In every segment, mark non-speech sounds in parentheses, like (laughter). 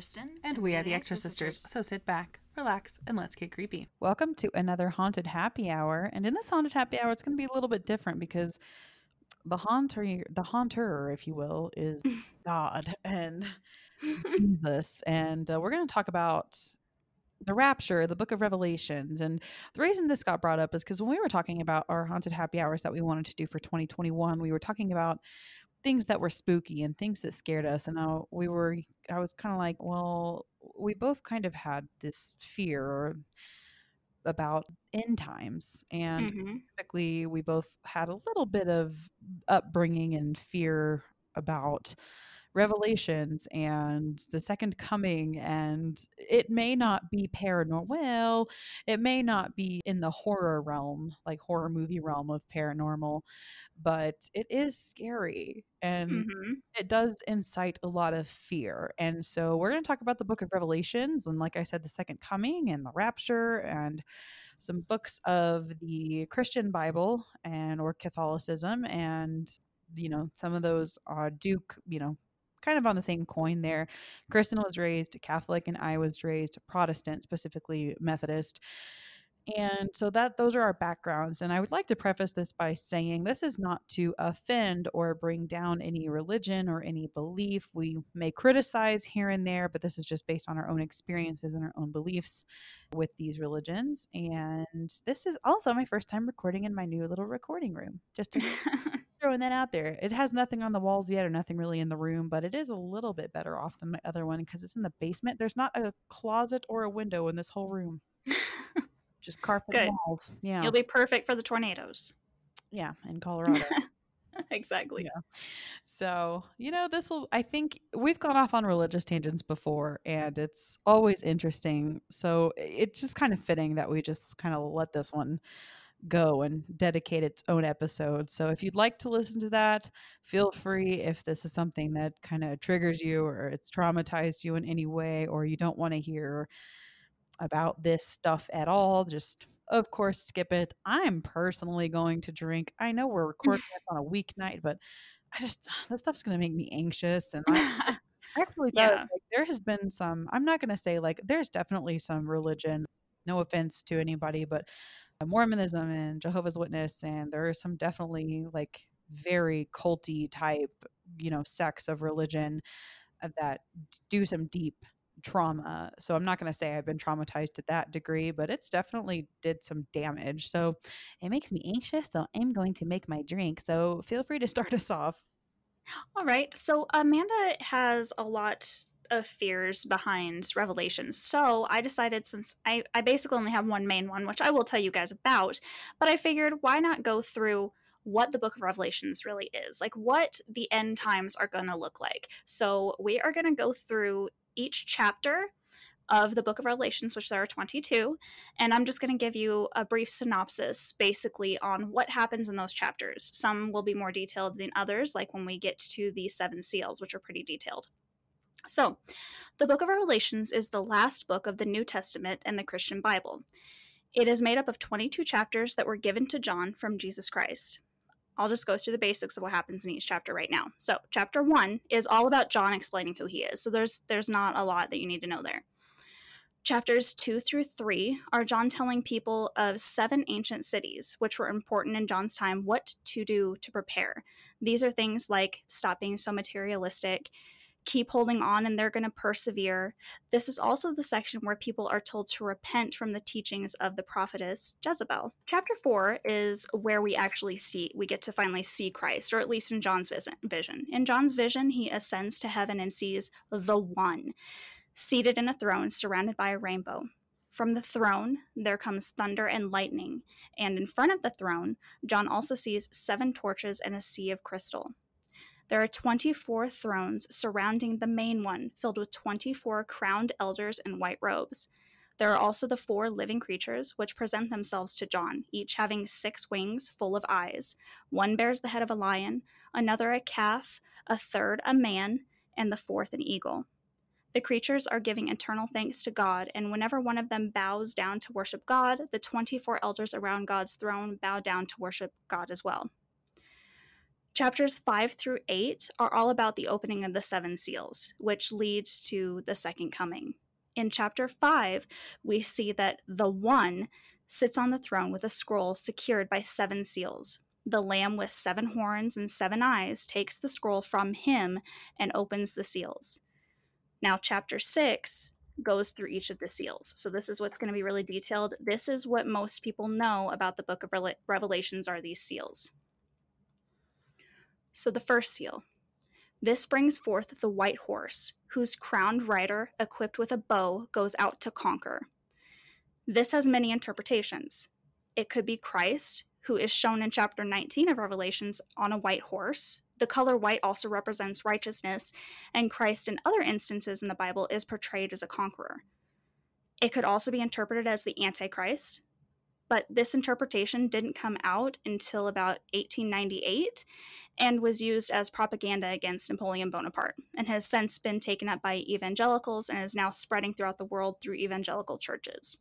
Amanda. And Kristin. And we are the Extra Sisters. So sit back, relax, and let's get creepy. Welcome to another Haunted Happy Hour. And in this Haunted Happy Hour, it's going to be a little bit different because the haunter, the haunter, if you will, is (laughs) God and (laughs) Jesus. And uh, we're going to talk about the rapture, the book of Revelations. And the reason this got brought up is because when we were talking about our haunted happy hours that we wanted to do for 2021, we were talking about things that were spooky and things that scared us and I, we were i was kind of like well we both kind of had this fear about end times and Mhm. specifically we both had a little bit of upbringing and fear about revelations and the second coming and it may not be paranormal well it may not be in the horror realm like horror movie realm of paranormal but it is scary and Mhm. it does incite a lot of fear. And so we're going to talk about the book of Revelations and like I said the second coming and the rapture and some books of the Christian Bible and or Catholicism and you know some of those are do you know kind of on the same coin there. Kristin was raised Catholic and I was raised Protestant, specifically Methodist. And so that those are our backgrounds. And I would like to preface this by saying this is not to offend or bring down any religion or any belief. We may criticize here and there, but this is just based on our own experiences and our own beliefs with these religions. And this is also my first time recording in my new little recording room. Just to (laughs) throwing that out there. It has nothing on the walls yet or nothing really in the room, but it is a little bit better off than my other one because it's in the basement. There's not a closet or a window in this whole room. (laughs) Just carpet Good. walls. Yeah. You'll be perfect for the tornadoes. yeah, in (laughs) Colorado. exactly. Yeah. So, you know, this will, I think we've gone off on religious tangents before and it's always interesting. So it's just kind of fitting that we just kind of let this one go and dedicate its own episode. So if you'd like to listen to that, feel free. If this is something that kind of triggers you or it's traumatized you in any way, or you don't want to hear about this stuff at all, just of course skip it. I'm personally going to drink. I know we're recording (laughs) on a weeknight, but I just (sighs) this stuff's going to make me anxious and I (laughs) actually. Yeah. Like, there has been some i'm not going to say like there's definitely some religion no offense to anybody but mormonism and jehovah's witness and there are some definitely like very culty type you know sects of religion uh, that do some deep trauma. So i'm not going to say i've been traumatized to that degree but it's definitely did some damage. So it makes me anxious so i'm going to make my drink. So feel free to (laughs) start us off. All right. So Amanda has a lot of fears behind Revelations. So I decided since I, I basically only have one main one, which I will tell you guys about, but I figured why not go through what the book of Revelations really is, like what the end times are going to look like. So we are going to go through each chapter of the book of Revelations, which there are 22, and I'm just going to give you a brief synopsis basically on what happens in those chapters. Some will be more detailed than others, like when we get to the seven seals, which are pretty detailed. So, the book of Revelations is the last book of the New Testament and the Christian Bible. It is made up of 22 chapters that were given to John from Jesus Christ. I'll just go through the basics of what happens in each chapter right now. So, chapter 1 is all about John explaining who he is. So there's there's not a lot that you need to know there. Chapters 2 through 3 are John telling people of seven ancient cities, which were important in John's time, what to do to prepare. These are things like stop being so materialistic, keep holding on, and they're going to persevere. This is also the section where people are told to repent from the teachings of the prophetess Jezebel. Chapter 4 is where we actually see, we get to finally see Christ, or at least in John's vision. In John's vision, he ascends to heaven and sees the One seated in a throne surrounded by a rainbow. From the throne, there comes thunder and lightning, and in front of the throne, John also sees seven torches and a sea of crystal. There are 24 thrones surrounding the main one, filled with 24 crowned elders in white robes. There are also the four living creatures, which present themselves to John, each having six wings full of eyes. One bears the head of a lion, another a calf, a third a man, and the fourth an eagle. The creatures are giving eternal thanks to God, and whenever one of them bows down to worship God, the 24 elders around God's throne bow down to worship God as well. Chapters 5 through 8 are all about the opening of the seven seals, which leads to the second coming. In chapter 5, we see that the One sits on the throne with a scroll secured by seven seals. The lamb with seven horns and seven eyes takes the scroll from him and opens the seals. Now, chapter 6 goes through each of the seals. So this is what's going to be really detailed. This is what most people know about the book of Revelations are these seals. So the first seal. This brings forth the white horse, whose crowned rider, equipped with a bow, goes out to conquer. This has many interpretations. It could be Christ, who is shown in chapter 19 of Revelations on a white horse. The color white also represents righteousness, and Christ, in other instances in the Bible, is portrayed as a conqueror. It could also be interpreted as the Antichrist, but this interpretation didn't come out until about 1898 and was used as propaganda against Napoleon Bonaparte and has since been taken up by evangelicals and is now spreading throughout the world through evangelical churches.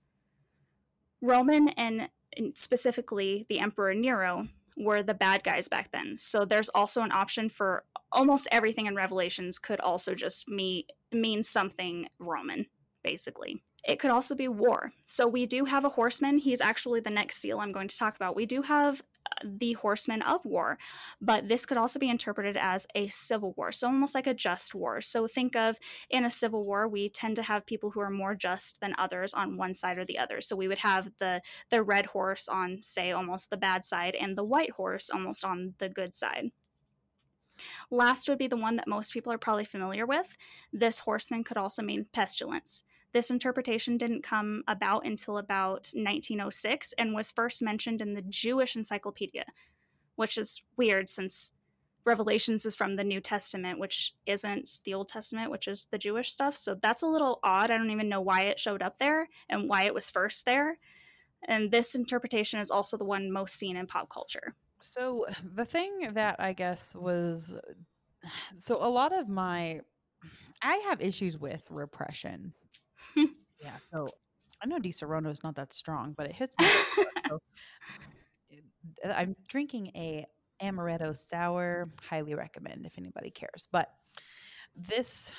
Roman and specifically the Emperor Nero were the bad guys back then. So there's also an option for almost everything in Revelations could also just me, mean something Roman, basically. It could also be war. So we do have a horseman. He's actually the next seal I'm going to talk about. We do have uh, the horseman of war, but this could also be interpreted as a civil war. So almost like a just war. So think of in a civil war, we tend to have people who are more just than others on one side or the other. So we would have the the red horse on say almost the bad side and the white horse almost on the good side. Last would be the one that most people are probably familiar with. This horseman could also mean pestilence. This interpretation didn't come about until about 1906 and was first mentioned in the Jewish Encyclopedia, which is weird since Revelations is from the New Testament, which isn't the Old Testament, which is the Jewish stuff. So that's a little odd. I don't even know why it showed up there and why it was first there. And this interpretation is also the one most seen in pop culture. So the thing that I guess was so a lot of my I have issues with repression yeah. So I know Disaronno is not that strong, but it hits me. so, (laughs) I'm drinking a amaretto sour. Highly recommend if anybody cares. But this,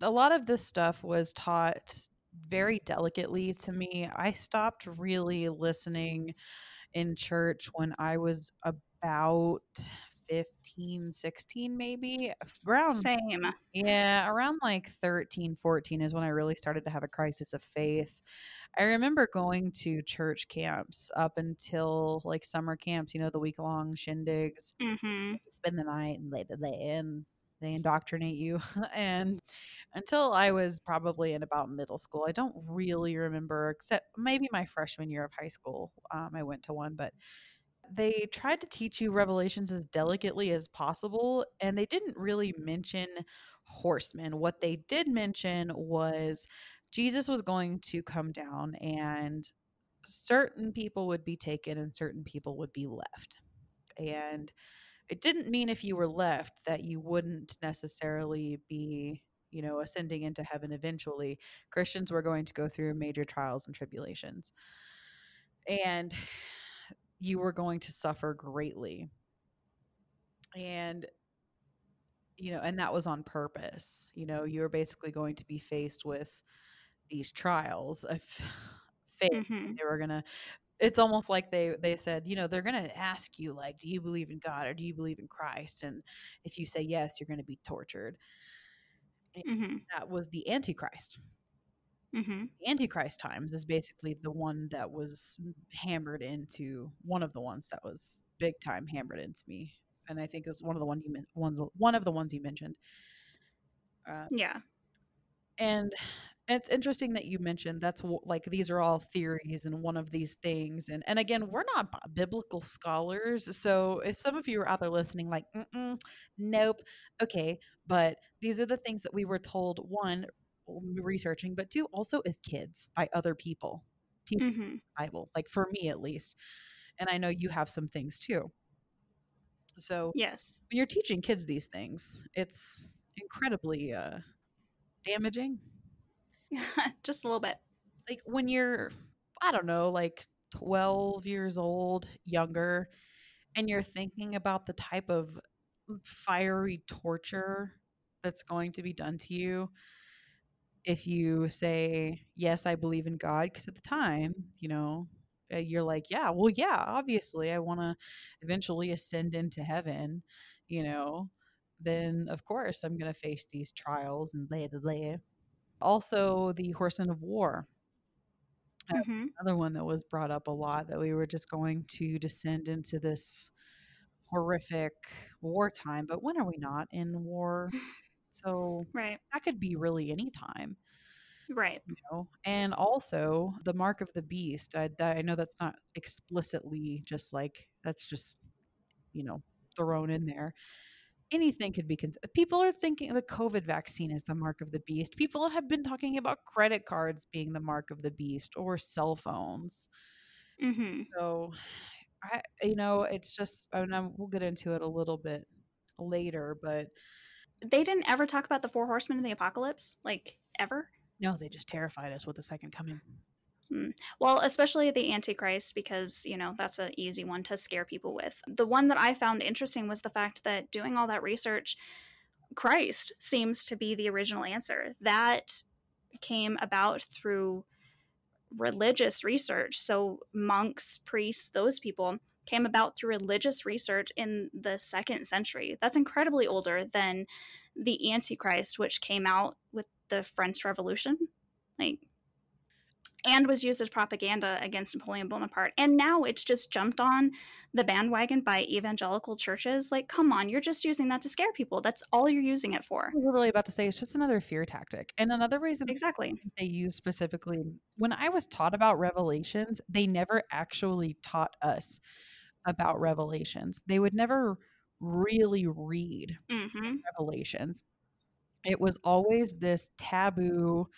a lot of this stuff was taught very delicately to me. I stopped really listening in church when I was about 15, 16 maybe. Around Same. Yeah, around like 13, 14 is when I really started to have a crisis of faith. I remember going to church camps up until like summer camps, you know, the week long shindigs. Mm-hmm. Spend the night and lay the lay and they indoctrinate you. (laughs) and until I was probably in about middle school, I don't really remember, except maybe my freshman year of high school. Um, I went to one, but they tried to teach you revelations as delicately as possible and they didn't really mention horsemen. What they did mention was jesus was going to come down and certain people would be taken and certain people would be left. And it didn't mean if you were left that you wouldn't necessarily be you know ascending into heaven eventually. Christians were going to go through major trials and tribulations. And you were going to suffer greatly. And you know, and that was on purpose. You know, you were basically going to be faced with these trials of (laughs) faith. Mm-hmm. They were gonna it's almost like they they said, you know, they're going to ask you like, do you believe in God or do you believe in Christ? And if you say yes, you're going to be tortured. Mm-hmm. That was the Antichrist. Mm-hmm. Antichrist times is basically the one that was hammered into one of the ones that was big time hammered into me, and I think it was one of the one you one one of the ones you mentioned. Uh, yeah, and it's interesting that you mentioned that's like these are all theories and one of these things and and again we're not biblical scholars so if some of you are out there listening like nope okay but these are the things that we were told one researching, but two, also as kids by other people. Mm-hmm. Bible, like for me at least. And I know you have some things too. So yes, when you're teaching kids these things, it's incredibly uh, damaging. (laughs) Just a little bit. Like when you're, I don't know, like 12 years old, younger, and you're thinking about the type of fiery torture that's going to be done to you if you say yes i believe in god because at the time you know uh, you're like yeah well yeah obviously i want to eventually ascend into heaven you know then of course i'm going to face these trials and blah blah blah. Also the horsemen of war. Mm-hmm. another one that was brought up a lot that we were just going to descend into this horrific wartime but when are we not in war so Right. that could be really any time Right. you know and also the mark of the beast I, I know that's not explicitly just like that's just you know thrown in there anything could be considered. people are thinking the covid vaccine is the mark of the beast people have been talking about credit cards being the mark of the beast or cell phones Mm-hmm. so i you know it's just and I'm, we'll get into it a little bit later but They didn't ever talk about the four horsemen of the apocalypse, like ever. no they just terrified us with the second coming hmm. Well, especially the Antichrist, because, you know, that's an easy one to scare people with. The one that I found interesting was the fact that doing all that research, Christ seems to be the original answer. That came about through religious research. So, monks, priests, those people came about through religious research in the second century. That's incredibly older than the Antichrist, which came out with the French Revolution. Like, and was used as propaganda against Napoleon Bonaparte. And now it's just jumped on the bandwagon by evangelical churches. Like, come on, you're just using that to scare people. That's all you're using it for. I was really about to say it's just another fear tactic and another reason Exactly. they use specifically when I was taught about revelations, they never actually taught us about revelations. They would never really read hmm revelations. It was always this taboo,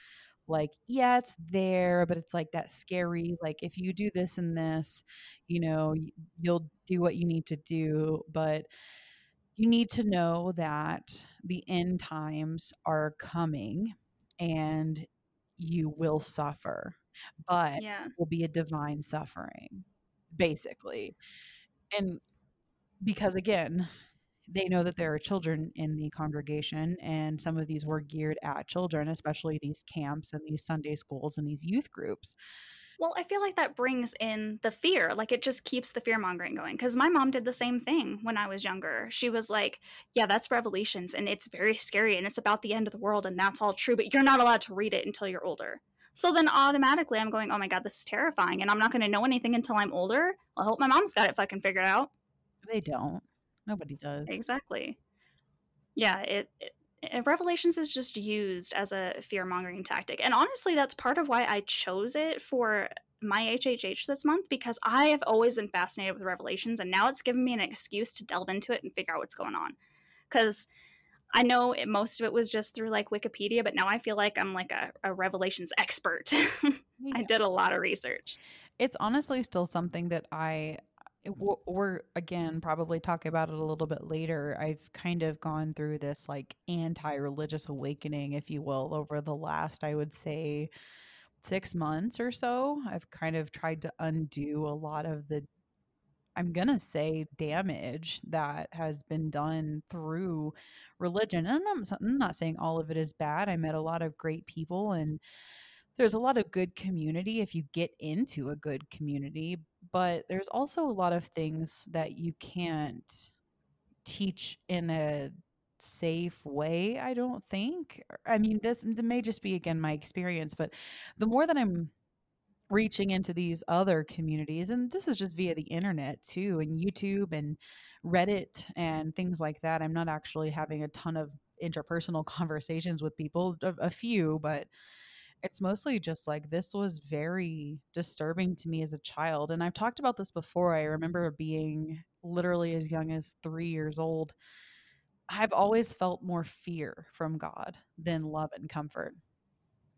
like, yeah, it's there, but it's like that scary, like, if you do this and this, you know, you'll do what you need to do. But you need to know that the end times are coming and you will suffer, but Yeah. will be a divine suffering, basically. And because again, they know that there are children in the congregation, and some of these were geared at children, especially these camps and these Sunday schools and these youth groups. Well, I feel like that brings in the fear. Like, it just keeps the fear mongering going. Because my mom did the same thing when I was younger. She was like, Yeah, that's Revelations, and it's very scary, and it's about the end of the world, and that's all true, but you're not allowed to read it until you're older. So then automatically I'm going, Oh my God, this is terrifying, and I'm not going to know anything until I'm older. I hope my mom's got it fucking figured out. They don't. Nobody does. Exactly. Yeah, it, it, it- Revelations is just used as a fear mongering tactic. And honestly, that's part of why I chose it for my HHH this month because I have always been fascinated with Revelations and now it's given me an excuse to delve into it and figure out what's going on. Cuz I know it, most of it was just through like Wikipedia, but now I feel like I'm like a, a Revelations expert. (laughs) I did a lot of research. it's honestly still something that I we're again probably talk about it a little bit later. I've kind of gone through this like anti-religious awakening, if you will, over the last I would say 6 months or so. I've kind of tried to undo a lot of the I'm going to say damage that has been done through religion. And I'm not, I'm not saying all of it is bad. I met a lot of great people and there's a lot of good community if you get into a good community, but there's also a lot of things that you can't teach in a safe way, I don't think. I mean, this, this may just be again my experience, but the more that I'm reaching into these other communities, and this is just via the internet too, and YouTube and Reddit and things like that, I'm not actually having a ton of interpersonal (laughs) conversations with people, a, a few, but it's mostly just like this was very disturbing to me as a child. And I've talked about this before. I remember being literally as young as three years old. I've always felt more fear from God than love and comfort.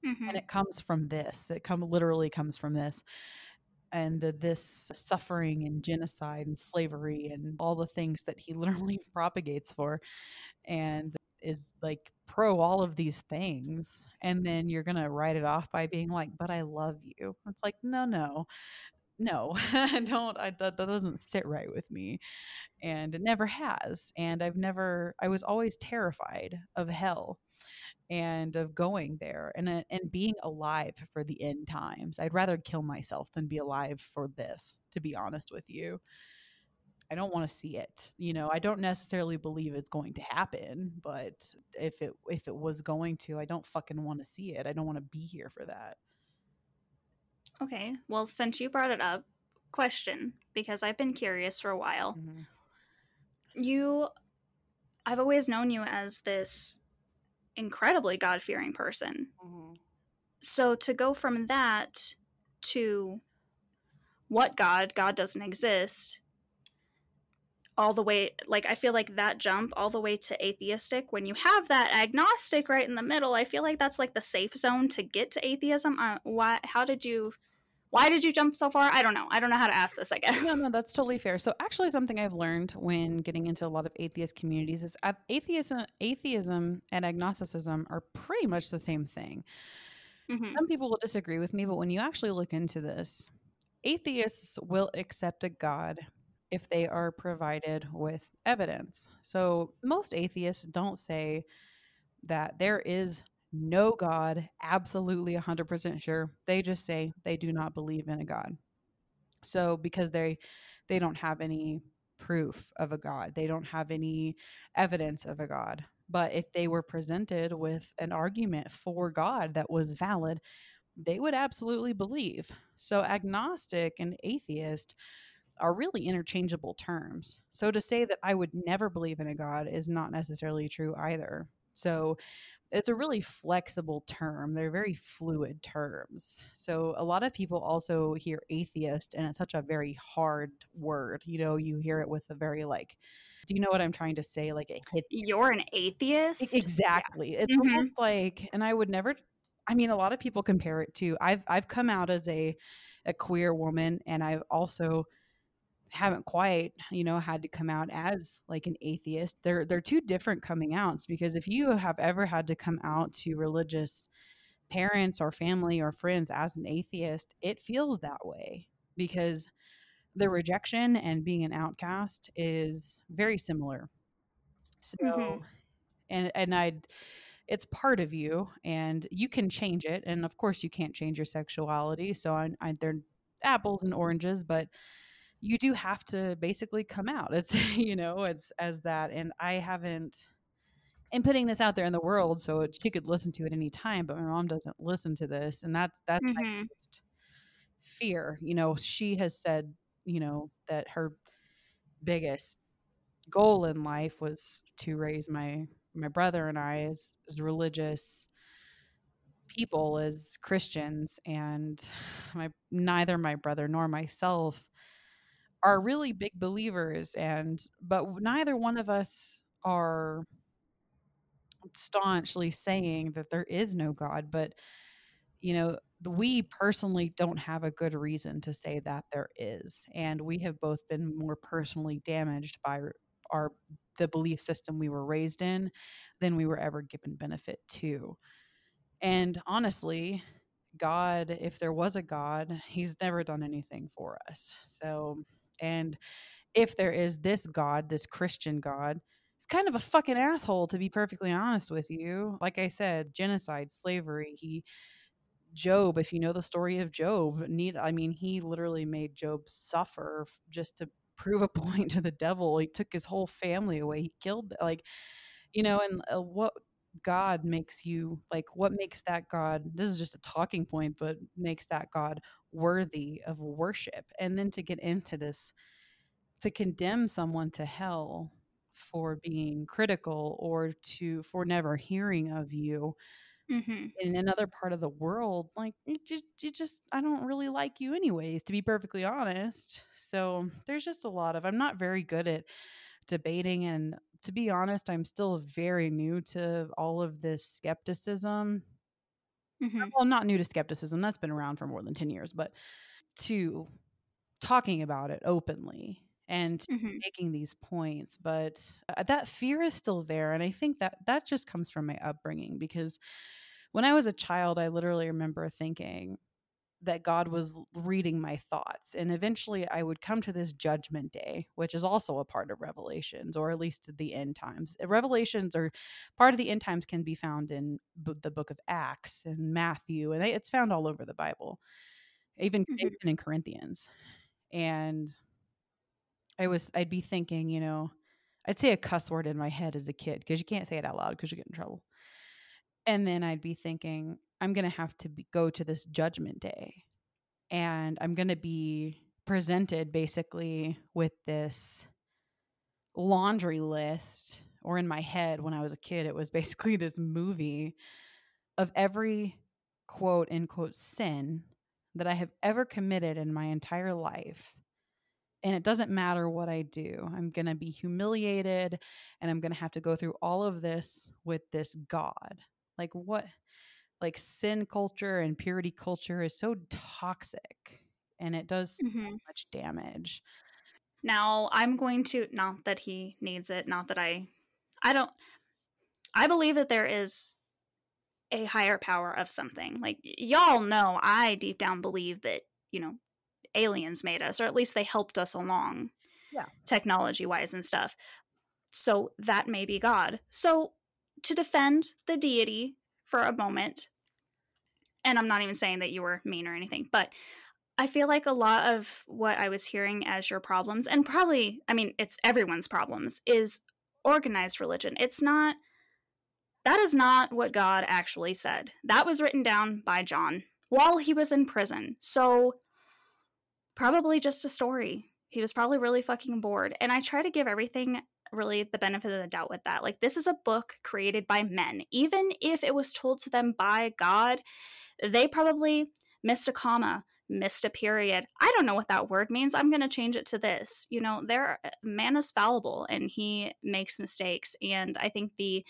Mhm. And it comes from this. It come literally comes from this. And uh, this suffering and genocide and slavery and all the things that he (laughs) literally propagates for and is like pro all of these things. And then you're going to write it off by being like, but I love you. It's like, no, no. no, (laughs) I don't. I, that, that doesn't sit right with me. And it never has. And I've never, I was always terrified of hell and of going there and, uh, and being alive for the end times. I'd rather kill myself than be alive for this, to be honest with you. I don't want to see it. You know, I don't necessarily believe it's going to happen, but if it if it was going to, I don't fucking want to see it. I don't want to be here for that. Okay. Well, since you brought it up, question because I've been curious for a while. Mhm. You I've always known you as this incredibly God-fearing person. So to go from that to what God, God doesn't exist, all the way like I feel like that jump all the way to atheistic when you have that agnostic right in the middle, I feel like that's like the safe zone to get to atheism. Uh, why how did you why did you jump so far? I don't know. I don't know how to ask this, I guess. No, no, that's totally fair. So, actually, something I've learned when getting into a lot of atheist communities is atheism, atheism and agnosticism are pretty much the same thing. Mhm. Some people will disagree with me, but when you actually look into this, atheists will accept a God if they are provided with evidence. So, most atheists don't say that there is no God, absolutely 100% sure. They just say they do not believe in a God. So, because they they don't have any proof of a God, they don't have any evidence of a God. But if they were presented with an argument for God that was valid, they would absolutely believe. So, agnostic and atheist are really interchangeable terms. So, to say that I would never believe in a God is not necessarily true either. So, it's a really flexible term. They're very fluid terms. So, a lot of people also hear atheist, and it's such a very hard word. You know, you hear it with a very like, do you know what I'm trying to say? Like, it hits You're an atheist? Exactly. It's Mhm. almost like, and I would never. I mean, a lot of people compare it to. I've I've come out as a a queer woman, and I've also haven't quite, you know, had to come out as like an atheist. They're they're two different coming outs because if you have ever had to come out to religious parents or family or friends as an atheist, it feels that way because the rejection and being an outcast is very similar. So Mhm. and and I it's part of you and you can change it and of course you can't change your sexuality so I, I they're apples and oranges but you do have to basically come out it's (laughs) you know it's as that and I haven't and putting this out there in the world so she could listen to it any time but my mom doesn't listen to this and that's that's my Mhm. biggest fear you know she has said you know that her biggest goal in life was to raise my my brother and I as, as religious people as Christians and (sighs) my neither my brother nor myself are really big believers and but neither one of us are staunchly saying that there is no god but you know we personally don't have a good reason to say that there is and we have both been more personally damaged by our the belief system we were raised in than we were ever given benefit to. And honestly god if there was a god he's never done anything for us so and if there is this god this christian god he's kind of a fucking asshole to be perfectly honest with you like i said genocide slavery he Job, if you know the story of Job, need I mean, he literally made Job suffer just to prove a (laughs) point to the devil. He took his whole family away. He killed like, you know, and uh, what God makes you like what makes that God this is just a talking point, but makes that God worthy of worship. And then to get into this to condemn someone to hell for being critical or to for never hearing of you Mhm. in another part of the world, like you just, you just, I don't really like you anyways, to be perfectly honest. So there's just a lot of, I'm not very good at debating. And to be honest, I'm still very new to all of this skepticism. Mhm. Well, not new to skepticism, that's been around for more than 10 years, but to talking about it openly and Mhm. making these points but uh, that fear is still there and i think that that just comes from my upbringing because when i was a child i literally remember thinking that God was reading my thoughts. And eventually I would come to this judgment day, which is also a part of Revelations, or at least the end times. Uh, Revelations or part of the end times can be found in b- the book of Acts and Matthew, and they, it's found all over the Bible, even, Mhm. even in Corinthians. And I was, I'd be thinking, you know, I'd say a cuss word in my head as a kid because you can't say it out loud because you get in trouble. And then I'd be thinking, I'm going to have to be, go to this judgment day and I'm going to be presented basically with this laundry list, or in my head when I was a kid, it was basically (laughs) this movie of every quote unquote sin that I have ever committed in my entire life. And it doesn't matter what I do. I'm going to be humiliated and I'm going to have to go through all of this with this God. Like, what? Like, sin culture and purity culture is so toxic and it does so Mhm. much damage. Now, I'm going to not that he needs it, not that I I don't I believe that there is a higher power of something. Like y'all know I deep down believe that, you know, aliens made us or at least they helped us along. Yeah. Technology-wise and stuff. So that may be God. So to defend the deity for a moment, and I'm not even saying that you were mean or anything, but I feel like a lot of what I was hearing as your problems, and probably, I mean, it's everyone's problems, is organized religion. It's not, that is not what God actually said. That was written down by John while he was in prison. So, probably just a story. He was probably really fucking bored. And I try to give everything really the benefit of the doubt with that. Like, this is a book created by men. Even if it was told to them by God, they probably missed a comma, missed a period. I don't know what that word means. I'm going to change it to this. You know, there man is fallible and he makes mistakes and I think the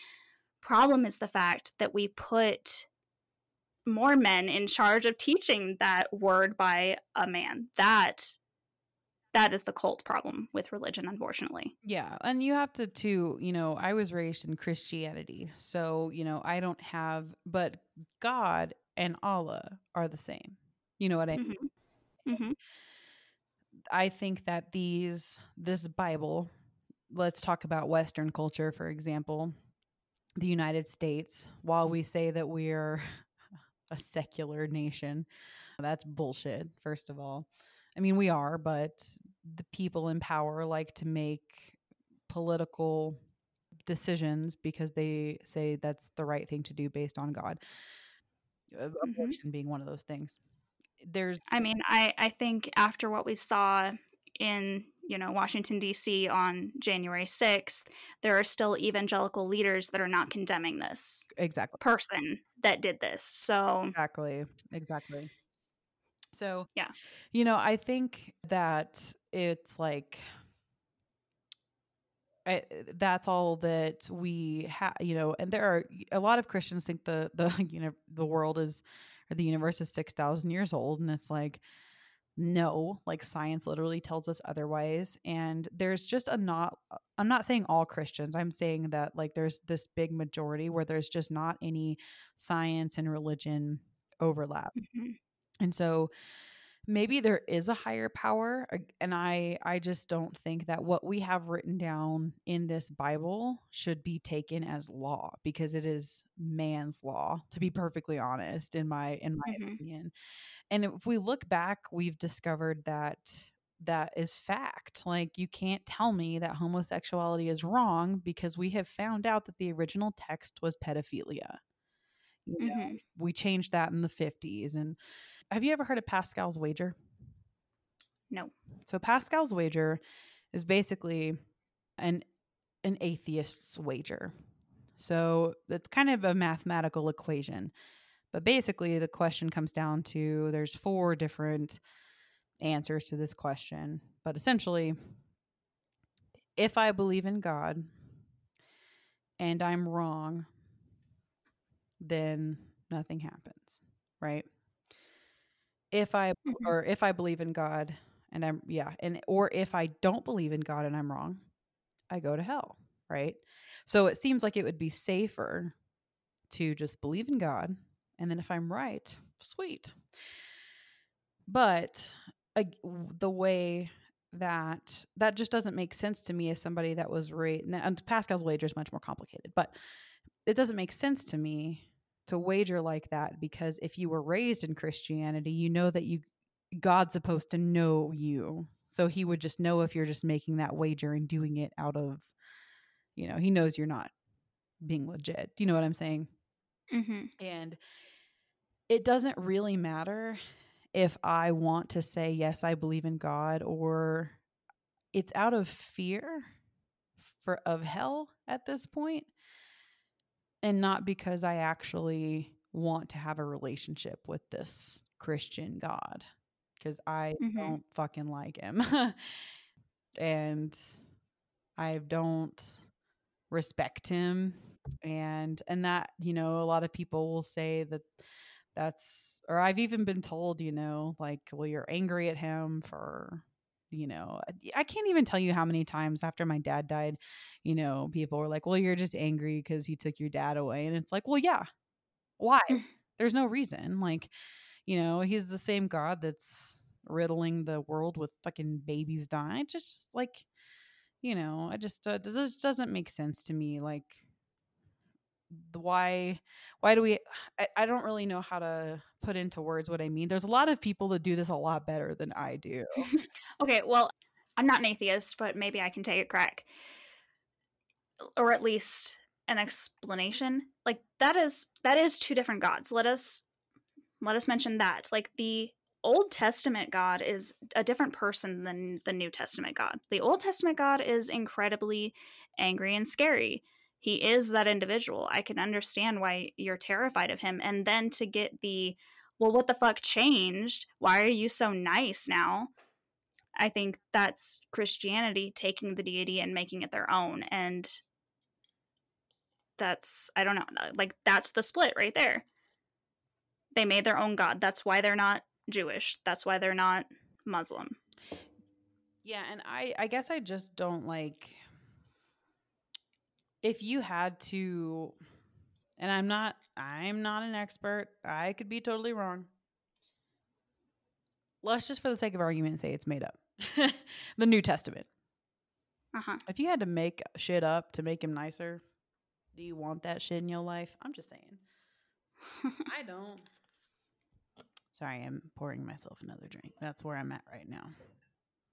problem is the fact that we put more men in charge of teaching that word by a man. That that is the cult problem with religion unfortunately. Yeah, and you have to too, you know, I was raised in Christianity. So, you know, I don't have but God and Allah are the same. You know what I mean? Mhm. Mhm. I think that these this Bible, let's talk about western culture for example, the United States, while we say that we're (laughs) a secular nation, that's bullshit first of all. I mean, we are, but the people in power like to make political decisions because they say that's the right thing to do based on God. Uh, Abortion being one of those things. There's I mean, I I think after what we saw in you know Washington D.C. on January sixth, there are still evangelical leaders that are not condemning this exactly person that did this. So Exactly. Exactly. So, Yeah. You know, I think that it's like I, that's all that we have, you know, and there are a lot of Christians think the the (laughs) you know the world is or the universe is 6,000 years old and it's like no, like science literally tells us otherwise and there's just a not I'm not saying all Christians. I'm saying that like there's this big majority where there's just not any science and religion overlap. mhm. And so maybe there is a higher power and I I just don't think that what we have written down in this Bible should be taken as law because it is man's law to be perfectly honest in my in my Mhm. opinion. And if we look back, we've discovered that that is fact. Like you can't tell me that homosexuality is wrong because we have found out that the original text was pedophilia. You know, Mhm. we changed that in the 50s and have you ever heard of Pascal's wager? no. So Pascal's wager is basically an an atheist's wager. So it's kind of a mathematical equation. But basically the question comes down to there's four different answers to this question. But essentially if I believe in God and I'm wrong, then nothing happens, right? If I Mhm. or if I believe in God and I'm yeah, and or if I don't believe in God and I'm wrong, I go to hell, right? So it seems like it would be safer to just believe in God and then if I'm right, sweet. but uh, the way that that just doesn't make sense to me as somebody that was raised and pascal's wager is much more complicated but it doesn't make sense to me to wager like that because if you were raised in christianity you know that you god's supposed to know you. So he would just know if you're just making that wager and doing it out of you know he knows you're not being legit. Do you know what i'm saying? Mm-hmm. and it doesn't really matter if I want to say, yes, I believe in God, or it's out of fear for of hell at this point, and not because I actually want to have a relationship with this Christian God, because I Mhm. don't fucking like him. (laughs) and I don't respect him and and that you know a lot of people will say that that's or I've even been told, you know, like, well, you're angry at him for, you know, I can't even tell you how many times after my dad died, you know, people were like, well, you're just angry because he took your dad away. And it's like, well, yeah. Why? There's no reason. Like, you know, he's the same God that's riddling the world with fucking babies dying. Just like, you know, I just, uh, this doesn't make sense to me. Like, why why do we I, I don't really know how to put into words what i mean there's a lot of people that do this a lot better than i do (laughs) Okay, well, I'm not an atheist, but maybe I can take a crack. Or at least an explanation. Like that is that is two different gods. Let us let us mention that. Like the Old Testament God is a different person than the New Testament God. The Old Testament God is incredibly angry and scary. He is that individual. I can understand why you're terrified of him. And then to get the, well, what the fuck changed? Why are you so nice now? I think that's Christianity taking the deity and making it their own. And that's, I don't know, uh, like that's the split right there. They made their own God. That's why they're not Jewish. That's why they're not Muslim. yeah and i i guess i just don't like if you had to and i'm not i'm not an expert i could be totally wrong let's just for the sake of argument say it's made up (laughs) the new testament Uh-huh. if you had to make shit up to make him nicer do you want that shit in your life i'm just saying (laughs) I don't. Sorry, I'm pouring myself another drink. That's where I'm at right now.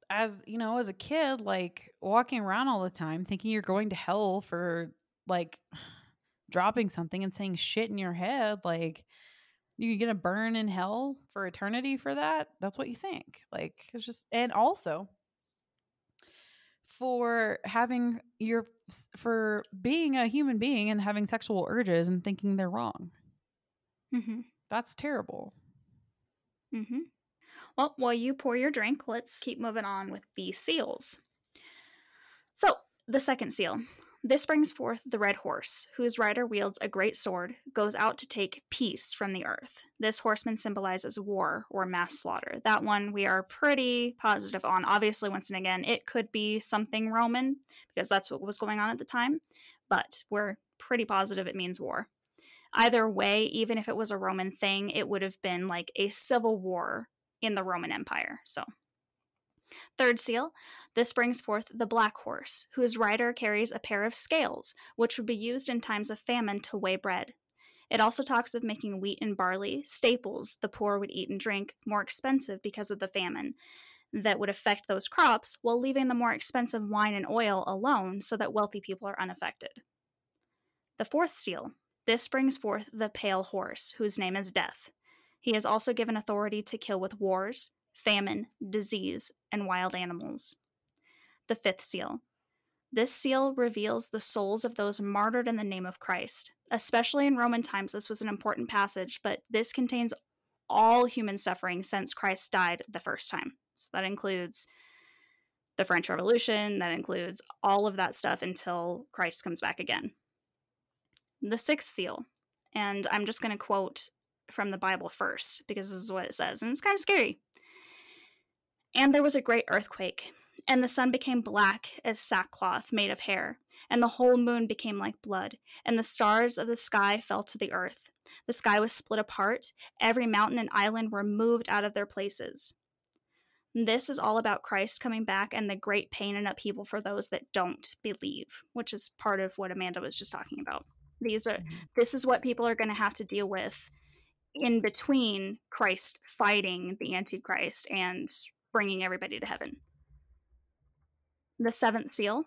As you know, as a kid, like walking around all the time thinking you're going to hell for like (sighs) dropping something and saying shit in your head, like you're gonna burn in hell for eternity for that. That's what you think. Like it's just, and also for having your for being a human being and having sexual urges and thinking they're wrong. mm-hmm. That's terrible. Mm-hmm. Well, while you pour your drink, let's keep moving on with the seals. So, the second seal. This brings forth the red horse, whose rider wields a great sword, goes out to take peace from the earth. This horseman symbolizes war or mass slaughter. That one we are pretty positive on. Obviously, once and again, it could be something Roman, because that's what was going on at the time, but we're pretty positive it means war. Either way, even if it was a Roman thing, it would have been like a civil war in the Roman Empire. So, third seal, this brings forth the black horse, whose rider carries a pair of scales, which would be used in times of famine to weigh bread. It also talks of making wheat and barley, staples the poor would eat and drink, more expensive because of the famine that would affect those crops, while leaving the more expensive wine and oil alone so that wealthy people are unaffected. The fourth seal, this brings forth the pale horse, whose name is Death. He is also given authority to kill with wars, famine, disease, and wild animals. The fifth seal. This seal reveals the souls of those martyred in the name of Christ. Especially in Roman times, this was an important passage, but this contains all human suffering since Christ died the first time. So that includes the French Revolution, that includes all of that stuff until Christ comes back again the sixth seal. And I'm just going to quote from the Bible first because this is what it says, and it's kind of scary. And there was a great earthquake, And the sun became black as sackcloth made of hair, and the whole moon became like blood, and the stars of the sky fell to the earth. The sky was split apart, every mountain and island were moved out of their places. This is all about Christ coming back and the great pain and upheaval for those that don't believe, which is part of what Amanda was just talking about. These are Mhm. this is what people are going to have to deal with in between Christ fighting the Antichrist and bringing everybody to heaven. The seventh seal.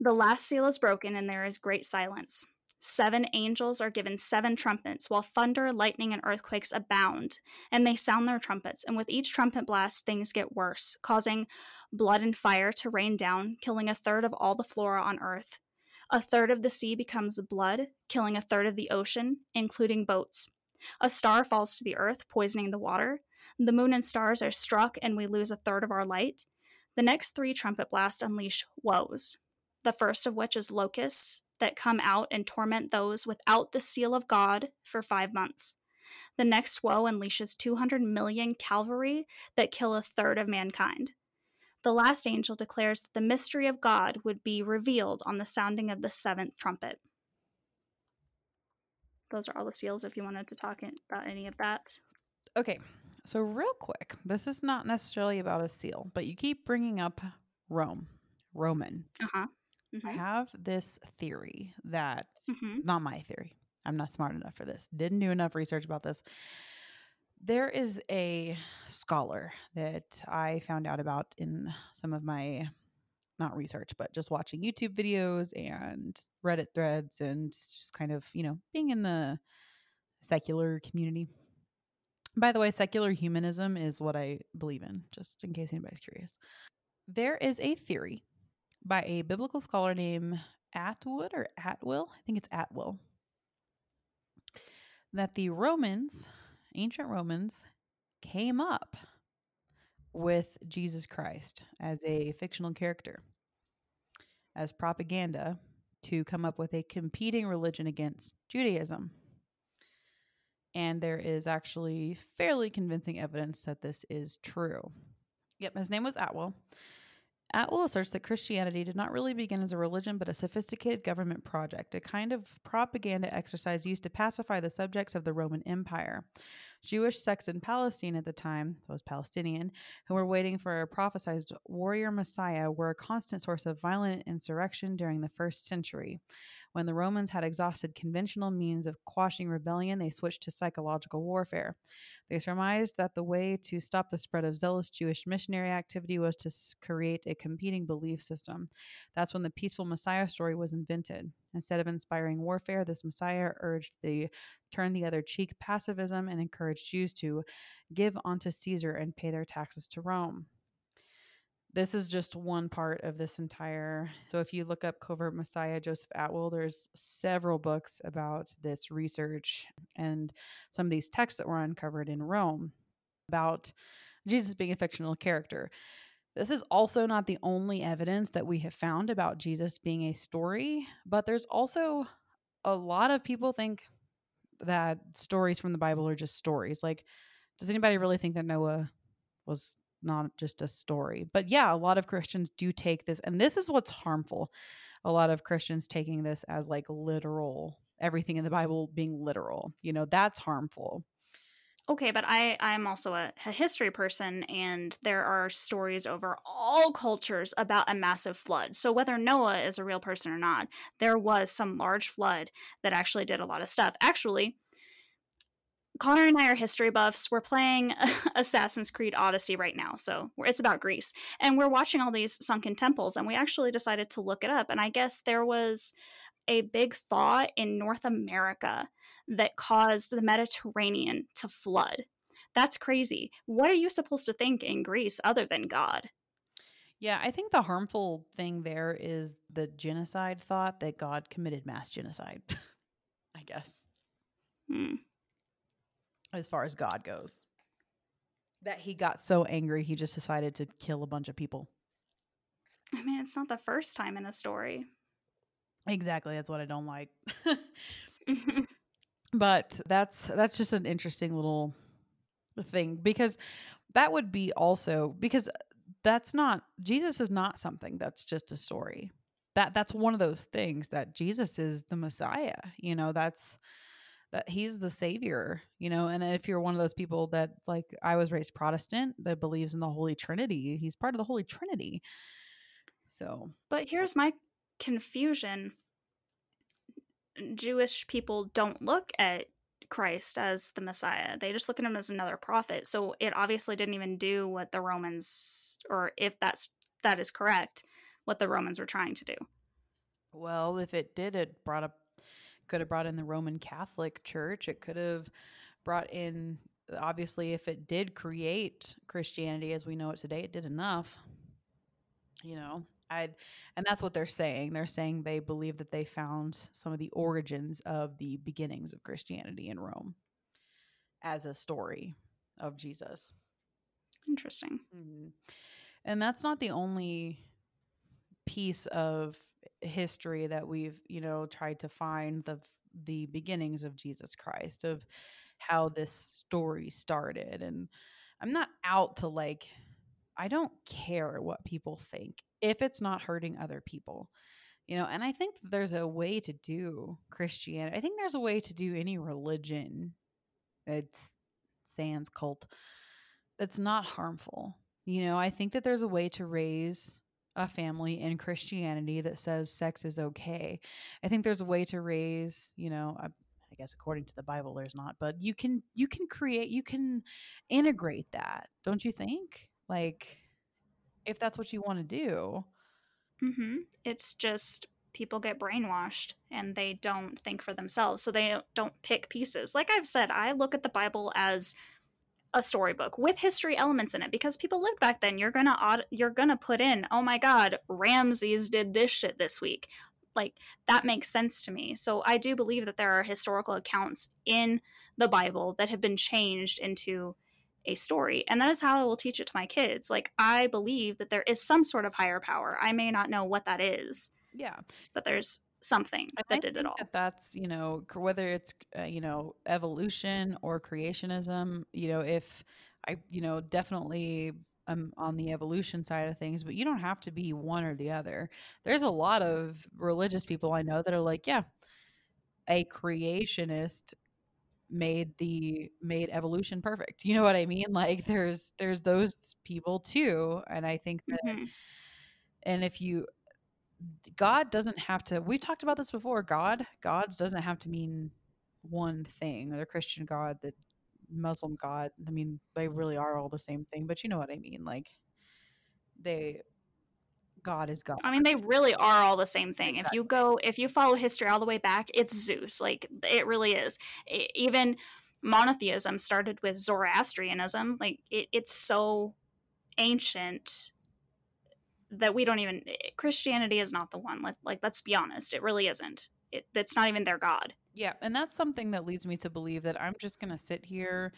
The last seal is broken, and there is great silence. Seven angels are given seven trumpets, while thunder, lightning, and earthquakes abound. And they sound their trumpets, and with each trumpet blast, things get worse, causing blood and fire to rain down, killing a third of all the flora on earth. A third of the sea becomes blood, killing a third of the ocean, including boats. A star falls to the earth, poisoning the water. The moon and stars are struck, and we lose a third of our light. The next three trumpet blasts unleash woes, the first of which is locusts that come out and torment those without the seal of God for five months. The next woe unleashes 200 million cavalry that kill a third of mankind. The last angel declares that the mystery of God would be revealed on the sounding of the seventh trumpet. Those are all the seals if you wanted to talk about any of that. Okay, so real quick, this is not necessarily about a seal, but you keep bringing up Rome, Roman. Uh huh. I have this theory that, hmm not my theory, I'm not smart enough for this, didn't do enough research about this. There is a scholar that I found out about in some of my, not research, but just watching YouTube videos and Reddit threads and just kind of, you know, being in the secular community. By the way, secular humanism is what I believe in, just in case anybody's curious. There is a theory by a biblical scholar named Atwood or Atwill, I think it's Atwill, that the Romans, ancient Romans, came up with Jesus Christ as a fictional character, as propaganda to come up with a competing religion against Judaism. And there is actually fairly convincing evidence that this is true. Yep, his name was Atwill. Atwill asserts that Christianity did not really begin as a religion, but a sophisticated government project, a kind of propaganda exercise used to pacify the subjects of the Roman Empire. Jewish sects in Palestine at the time, those Palestinian, who were waiting for a prophesied warrior Messiah, were a constant source of violent insurrection during the first century. When the Romans had exhausted conventional means of quashing rebellion, they switched to psychological warfare. They surmised that the way to stop the spread of zealous Jewish missionary activity was to create a competing belief system. That's when the peaceful Messiah story was invented. Instead of inspiring warfare, this Messiah urged the turn the other cheek pacifism and encouraged Jews to give unto Caesar and pay their taxes to Rome. This is just one part of this entire. So, if you look up Covert Messiah Joseph Atwill, there's several books about this research and some of these texts that were uncovered in Rome about Jesus being a fictional character. This is also not the only evidence that we have found about Jesus being a story, but there's also a lot of people think that stories from the Bible are just stories. Like, does anybody really think that Noah was not just a story? But yeah, a lot of Christians do take this, and this is what's harmful. A lot of Christians taking this as like literal, everything in the Bible being literal. You know, that's harmful. Okay, but I I'm also a, a history person, and there are stories over all cultures about a massive flood. So whether Noah is a real person or not, there was some large flood that actually did a lot of stuff. Actually, Connor and I are history buffs. We're playing (laughs) Assassin's Creed Odyssey right now, so it's about Greece, and we're watching all these sunken temples, and we actually decided to look it up. And I guess there was a big thaw in North America that caused the Mediterranean to flood. That's crazy. What are you supposed to think in Greece other than God? Yeah, I think the harmful thing there is the genocide thought that God committed mass genocide. (laughs) I guess, Hmm. As far as God goes. That he got so angry he just decided to kill a bunch of people. I mean, it's not the first time in a story. Exactly, that's what I don't like. (laughs) but that's that's just an interesting little thing because that would be also because that's not Jesus is not something that's just a story. That that's one of those things that Jesus is the Messiah. You know, that's that he's the savior, you know, and if you're one of those people that like I was raised Protestant that believes in the Holy Trinity, he's part of the Holy Trinity. So, but here's my confusion. Jewish people don't look at Christ as the Messiah. They just look at him as another prophet. So it obviously didn't even do what the Romans or if that's that is correct, what the Romans were trying to do. Well, if it did, it brought up could have brought in the Roman Catholic Church. It could have brought in obviously if it did create Christianity as we know it today, it did enough. You know, I and that's what they're saying. They're saying they believe that they found some of the origins of the beginnings of Christianity in Rome as a story of Jesus. Interesting. Mm-hmm. And that's not the only piece of history that we've, you know, tried to find the the beginnings of Jesus Christ of how this story started and I'm not out to like I don't care what people think if it's not hurting other people. You know, and I think there's a way to do Christianity. I think there's a way to do any religion. It's sans cult that's not harmful. You know, I think that there's a way to raise a family in Christianity that says sex is okay. I think there's a way to raise, you know, I, I guess according to the Bible there's not, but you can you can create you can integrate that, don't you think? Like if that's what you want to do. Mm-hmm. It's just people get brainwashed and they don't think for themselves, so they don't pick pieces. Like I've said, I look at the Bible as a storybook with history elements in it because people lived back then. You're gonna you're gonna put in, oh my god, Ramses did this shit this week. Like that makes sense to me. So I do believe that there are historical accounts in the Bible that have been changed into a story. And that is how I will teach it to my kids. Like, I believe that there is some sort of higher power. I may not know what that is. Yeah. But there's something and that I did it all. That that's, you know, whether it's, uh, you know, evolution or creationism, you know, if I, you know, definitely I'm on the evolution side of things, but you don't have to be one or the other. There's a lot of religious people I know that are like, yeah, a creationist made the made evolution perfect. You know what I mean? Like there's there's those people too, and I think that mm-hmm. and if you God doesn't have to we talked about this before. God God's doesn't have to mean one thing. The Christian God, the Muslim God, I mean, they mm-hmm. really are all the same thing, but you know what I mean? Like they God is God. I mean, they really are all the same thing. Exactly. If you go, if you follow history all the way back, it's Zeus. Like it really is. It, even monotheism started with Zoroastrianism. Like it, it's so ancient that we don't even. Christianity is not the one. Let, like let's be honest, it really isn't. It, it's not even their God. Yeah, and that's something that leads me to believe that I'm just going to sit here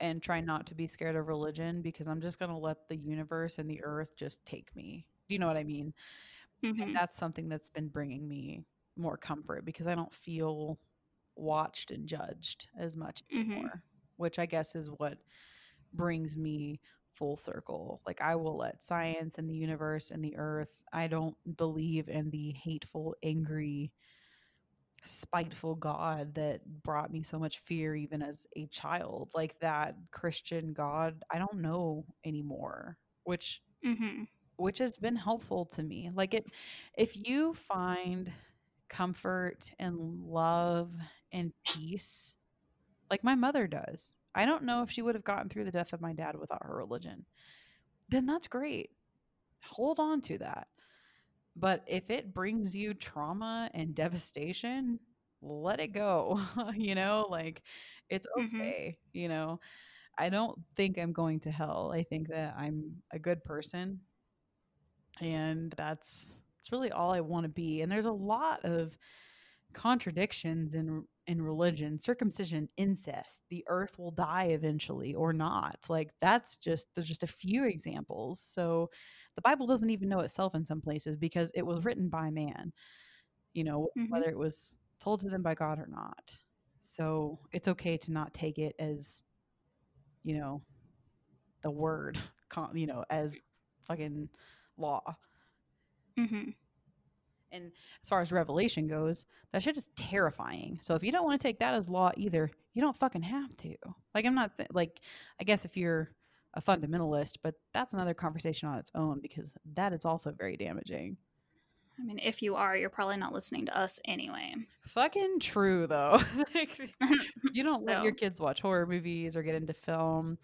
and try not to be scared of religion because I'm just going to let the universe and the earth just take me Do you know what I mean? Mm-hmm. And that's something that's been bringing me more comfort because I don't feel watched and judged as much mm-hmm. anymore, mm-hmm. which I guess is what brings me full circle. Like I will let science and the universe and the earth, I don't believe in the hateful, angry, spiteful God that brought me so much fear even as a child. Like that Christian God, I don't know anymore, which mm-hmm which has been helpful to me. Like it if you find comfort and love and peace like my mother does. I don't know if she would have gotten through the death of my dad without her religion. Then that's great. Hold on to that. But if it brings you trauma and devastation, let it go. (laughs) you know, like it's mm-hmm. okay, mm-hmm. you know. I don't think I'm going to hell. I think that I'm a good person and that's it's really all I want to be. And there's a lot of contradictions in in religion, circumcision, incest, the earth will die eventually or not. Like that's just there's just a few examples. So the Bible doesn't even know itself in some places because it was written by man. You know, mm-hmm. whether it was told to them by God or not. So it's okay to not take it as you know the word, you know, as fucking law. hmm And as far as revelation goes, that shit is terrifying. So if you don't want to take that as law either, you don't fucking have to. Like I'm not saying like I guess if you're a fundamentalist, but that's another conversation on its own because that is also very damaging. I mean, if you are, you're probably not listening to us anyway. Fucking true though. (laughs) Like, (laughs) you don't let your kids watch horror movies or get into film.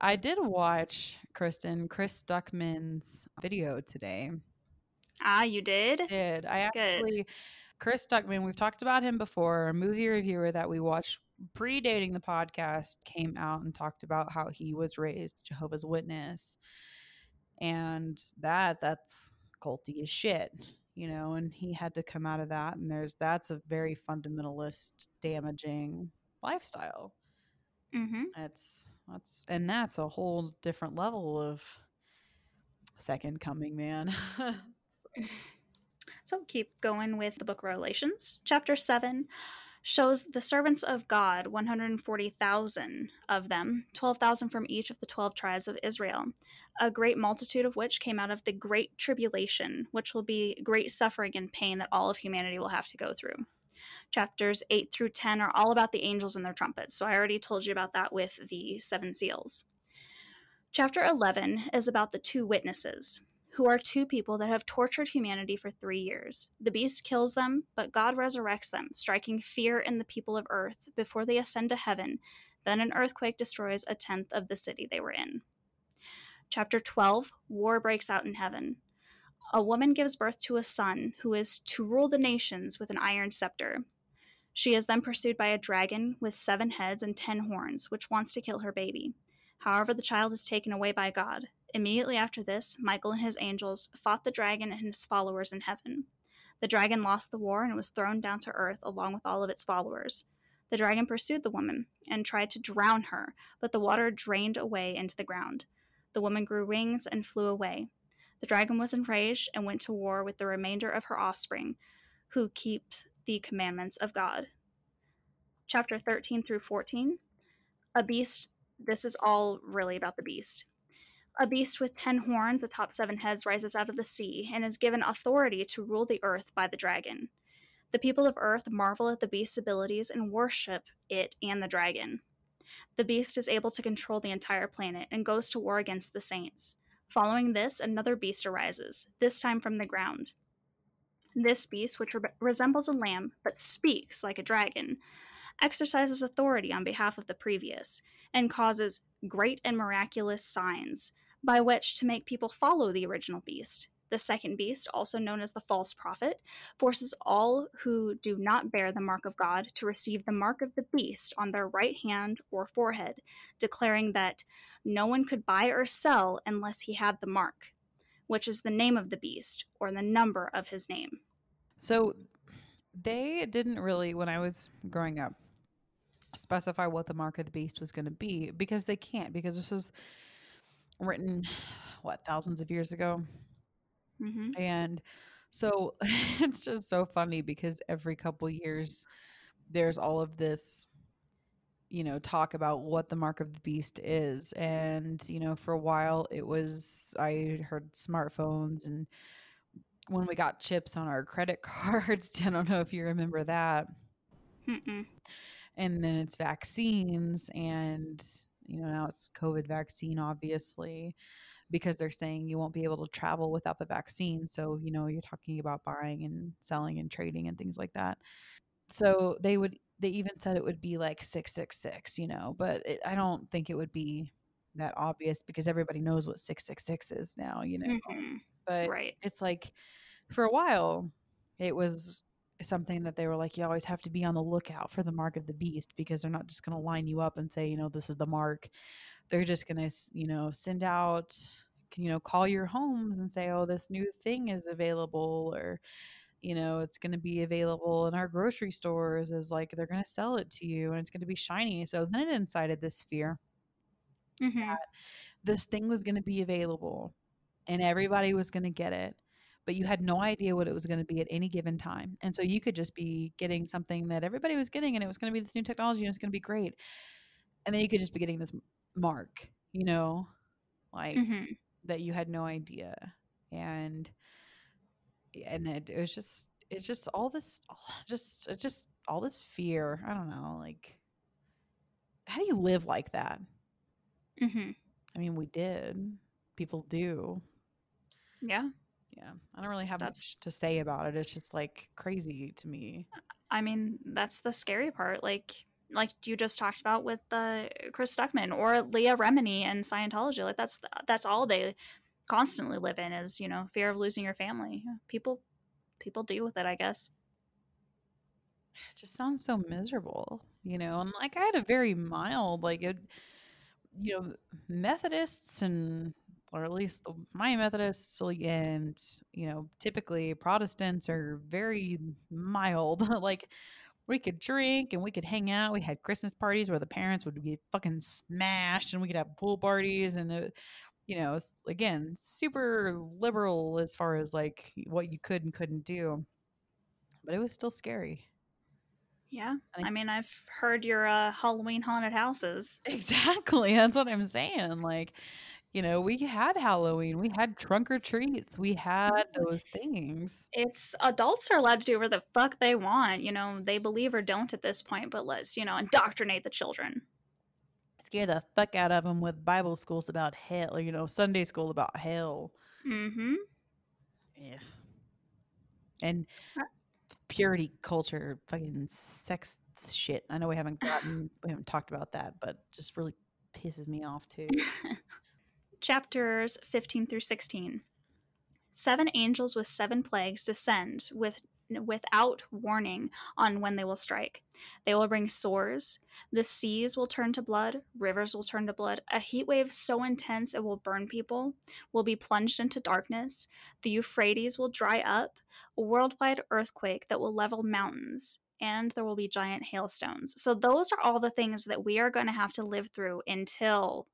I did watch Kristin Chris Stuckmann's video today. Ah, you did? did. I Good. actually Chris Stuckmann, we've talked about him before. A movie reviewer that we watched predating the podcast came out and talked about how he was raised Jehovah's Witness. And that that's culty as shit, you know, and he had to come out of that and there's that's a very fundamentalist damaging lifestyle. hmm That's that's and that's a whole different level of second coming, man. (laughs) (laughs) So keep going with the book of Revelations. Chapter 7 shows the servants of God, 140,000 of them, 12,000 from each of the 12 tribes of Israel, a great multitude of which came out of the great tribulation, which will be great suffering and pain that all of humanity will have to go through. Chapters 8 through 10 are all about the angels and their trumpets, so I already told you about that with the seven seals. Chapter 11 is about the two witnesses, who are two people that have tortured humanity for three years. The beast kills them, but God resurrects them, striking fear in the people of earth before they ascend to heaven. Then an earthquake destroys a tenth of the city they were in. Chapter 12 War breaks out in heaven. A woman gives birth to a son who is to rule the nations with an iron scepter. She is then pursued by a dragon with seven heads and ten horns, which wants to kill her baby. However, the child is taken away by God. Immediately after this, Michael and his angels fought the dragon and his followers in heaven. The dragon lost the war and was thrown down to earth along with all of its followers. The dragon pursued the woman and tried to drown her, but the water drained away into the ground. The woman grew wings and flew away. The dragon was enraged and went to war with the remainder of her offspring, who keep the commandments of God. Chapter 13 through 14. A beast, this is all really about the beast. A beast with ten horns atop seven heads rises out of the sea and is given authority to rule the earth by the dragon. The people of earth marvel at the beast's abilities and worship it and the dragon. The beast is able to control the entire planet and goes to war against the saints. Following this, another beast arises, this time from the ground. This beast, which re- resembles a lamb but speaks like a dragon, exercises authority on behalf of the previous and causes great and miraculous signs by which to make people follow the original beast. The second beast, also known as the false prophet, forces all who do not bear the mark of God to receive the mark of the beast on their right hand or forehead, declaring that no one could buy or sell unless he had the mark, which is the name of the beast or the number of his name. So they didn't really, when I was growing up, specify what the mark of the beast was going to be because they can't, because this was written, what, thousands of years ago? hmm And so (laughs) it's just so funny because every couple years there's all of this you know talk about what the mark of the beast is and you know for a while it was i heard smartphones and when we got chips on our credit (laughs) cards i don't know if you remember that Mm-mm. and then it's vaccines and you know now it's covid vaccine obviously because they're saying you won't be able to travel without the vaccine so you know you're talking about buying and selling and trading and things like that so they would they even said it would be like 666 you know but it, i don't think it would be that obvious because everybody knows what 666 is now you know Mhm. but Right. it's like for a while it was something that they were like you always have to be on the lookout for the mark of the beast because they're not just going to line you up and say you know this is the mark. They're just going to you know send out you know call your homes and say oh this new thing is available or you know it's going to be available in our grocery stores as like they're going to sell it to you and it's going to be shiny. So then it incited this fear Mhm. this thing was going to be available and everybody was going to get it but you had no idea what it was going to be at any given time and so you could just be getting something that everybody was getting and it was going to be this new technology and it's going to be great and then you could just be getting this mark you know like Mhm. that you had no idea and and it, it was just it's just all this (sighs) just it just all this fear i don't know like how do you live like that hmm i mean we did people do Yeah. Yeah i don't really have That's- much to say about it it's just like crazy to me I mean, that's the scary part. Like, like you just talked about with uh, Chris Stuckmann or Leah Remini and Scientology. Like, that's that's all they constantly live in is you know fear of losing your family. People, people deal with it, I guess. it just sounds so miserable, you know. And like I had a very mild, like it, you know, Methodists and or at least the, my Methodists and you know, typically Protestants are very mild. (laughs) like we could drink and we could hang out. We had Christmas parties where the parents would be fucking smashed, and we could have pool parties and. It, you know, again, super liberal as far as like what you could and couldn't do, but it was still scary. Yeah, I- I mean, I've heard your uh, Halloween haunted houses. (laughs) Exactly. That's what I'm saying. Like, you know, we had Halloween, we had trunk or treats, we had those things. It's adults are allowed to do whatever the fuck they want. You know, they believe or don't at this point, but let's you know indoctrinate the children. Scare the fuck out of them with Bible schools about hell, you know, Sunday school about hell. Mm-hmm. Yeah. And Uh purity culture, fucking sex shit. I know we haven't gotten, we haven't talked about that, but just really pisses me off too. (laughs) chapters 15 through 16 seven angels with seven plagues descend with without warning on when they will strike. They will bring sores. The seas will turn to blood. Rivers will turn to blood. A heat wave so intense it will burn people will be plunged into darkness. The euphrates will dry up. A worldwide earthquake that will level mountains and there will be giant hailstones. So those are all the things that we are going to have to live through until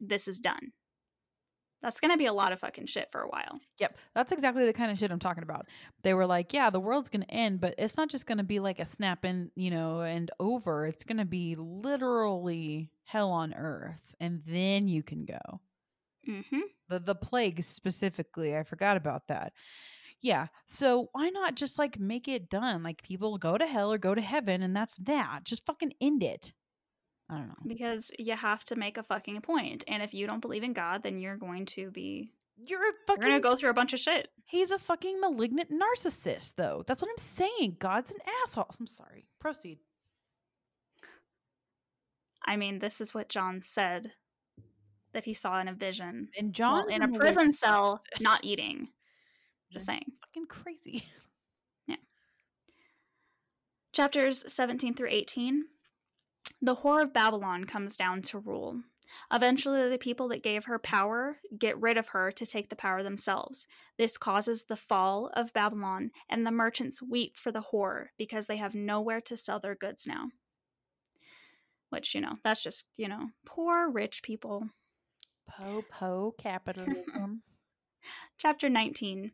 this is done that's going to be a lot of fucking shit for a while. Yep, that's exactly the kind of shit I'm talking about. They were like, yeah, the world's going to end, but it's not just going to be like a snap and, you know, and over. It's going to be literally hell on earth and then you can go. Mm-hmm. The the plague specifically, I forgot about that. Yeah. So why not just like make it done? Like people go to hell or go to heaven and that's that. Just fucking end it. I don't know. Because you have to make a fucking point. And if you don't believe in God, then you're going to be You're a you're going to go through a bunch of shit. He's a fucking malignant narcissist, though. That's what I'm saying. God's an asshole. I'm sorry. Proceed. I mean, this is what John said that he saw in a vision. And John Well, in a prison cell, not eating. Just saying. Fucking crazy. (laughs) Yeah. Chapters 17 through 18. The whore of Babylon comes down to rule. Eventually, the people that gave her power get rid of her to take the power themselves. This causes the fall of Babylon, and the merchants weep for the whore because they have nowhere to sell their goods now. Which, you know, that's just, you know, poor rich people. Po po capitalism. (laughs) (laughs) Chapter 19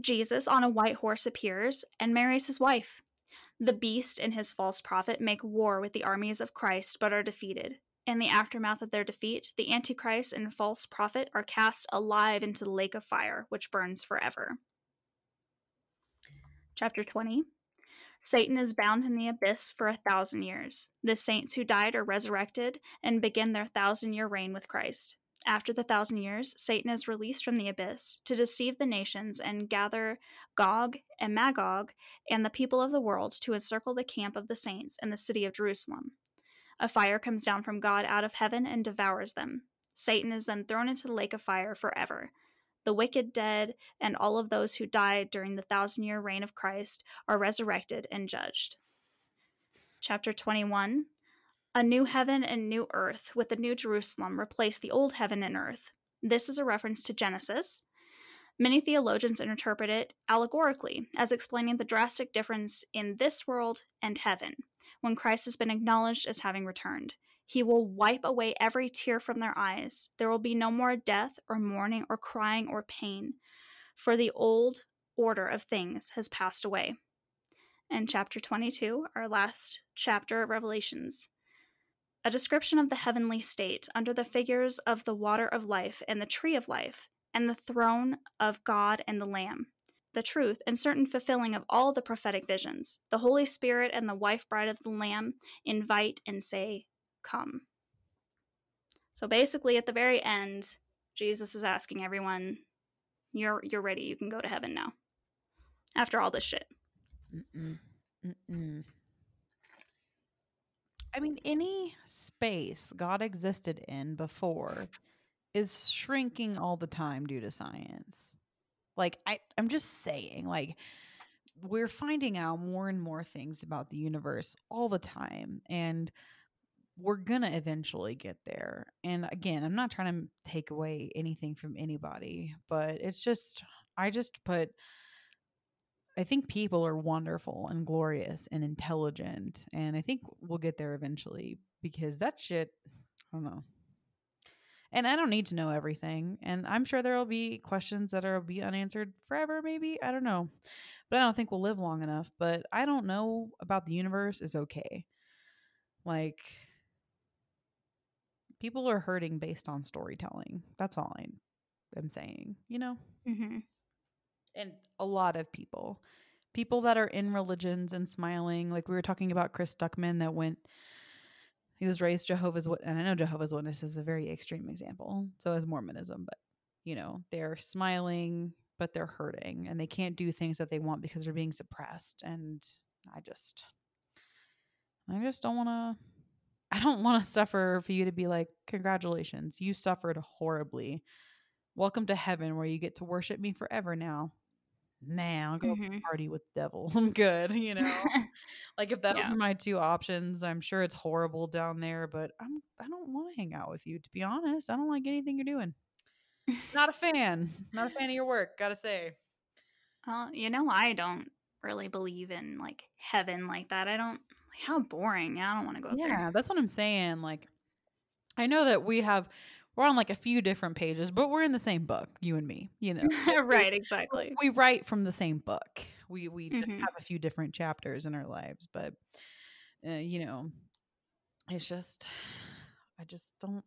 Jesus on a white horse appears and marries his wife. The beast and his false prophet make war with the armies of Christ but are defeated. In the aftermath of their defeat, the Antichrist and false prophet are cast alive into the lake of fire, which burns forever. Chapter 20 Satan is bound in the abyss for a thousand years. The saints who died are resurrected and begin their thousand year reign with Christ. After the thousand years, Satan is released from the abyss to deceive the nations and gather Gog and Magog and the people of the world to encircle the camp of the saints in the city of Jerusalem. A fire comes down from God out of heaven and devours them. Satan is then thrown into the lake of fire forever. The wicked dead and all of those who died during the thousand year reign of Christ are resurrected and judged. Chapter 21 a new heaven and new earth with the new Jerusalem replace the old heaven and earth. This is a reference to Genesis. Many theologians interpret it allegorically as explaining the drastic difference in this world and heaven when Christ has been acknowledged as having returned. He will wipe away every tear from their eyes. There will be no more death or mourning or crying or pain, for the old order of things has passed away. And chapter 22, our last chapter of Revelations. A description of the heavenly state under the figures of the water of life and the tree of life, and the throne of God and the Lamb, the truth, and certain fulfilling of all the prophetic visions. The Holy Spirit and the wife bride of the Lamb invite and say, Come. So basically, at the very end, Jesus is asking everyone, "You're you're ready. You can go to heaven now." After all this shit. Mm-mm. Mm-mm. I mean, any space God existed in before is shrinking all the time due to science. Like I I'm just saying, like we're finding out more and more things about the universe all the time and we're to eventually get there. And again, I'm not trying to take away anything from anybody, but it's just I just put I think people are wonderful and glorious and intelligent. And I think we'll get there eventually because that shit, I don't know. And I don't need to know everything. And I'm sure there will be questions that are be unanswered forever, maybe. I don't know. But I don't think we'll live long enough. But I don't know about the universe is okay. Like, people are hurting based on storytelling. That's all I am saying, you know? Mm-hmm. And a lot of people. People that are in religions and smiling like we were talking about Chris Stuckmann that went he was raised jehovah's Wit- and i know jehovah's witness is a very extreme example so is mormonism but you know they're smiling but they're hurting and they can't do things that they want because they're being suppressed and i just i just don't want to i don't want to suffer for you to be like congratulations you suffered horribly. Welcome to heaven where you get to worship me forever now now go Mhm. party with devil (laughs) i'm good you know (laughs) like if that Yeah. were my two options i'm sure it's horrible down there but i'm i don't want to hang out with you to be honest i don't like anything you're doing not a (laughs) fan not a fan of your work gotta say well, you know, I don't really believe in like heaven like that. I don't. How boring. Yeah, I don't want to go yeah that's what i'm saying like i know that we have we're on like a few different pages but we're in the same book you and me you know (laughs) right. Exactly. we write from the same book. We we Mhm. have a few different chapters in our lives, but uh, you know, it's just I just don't.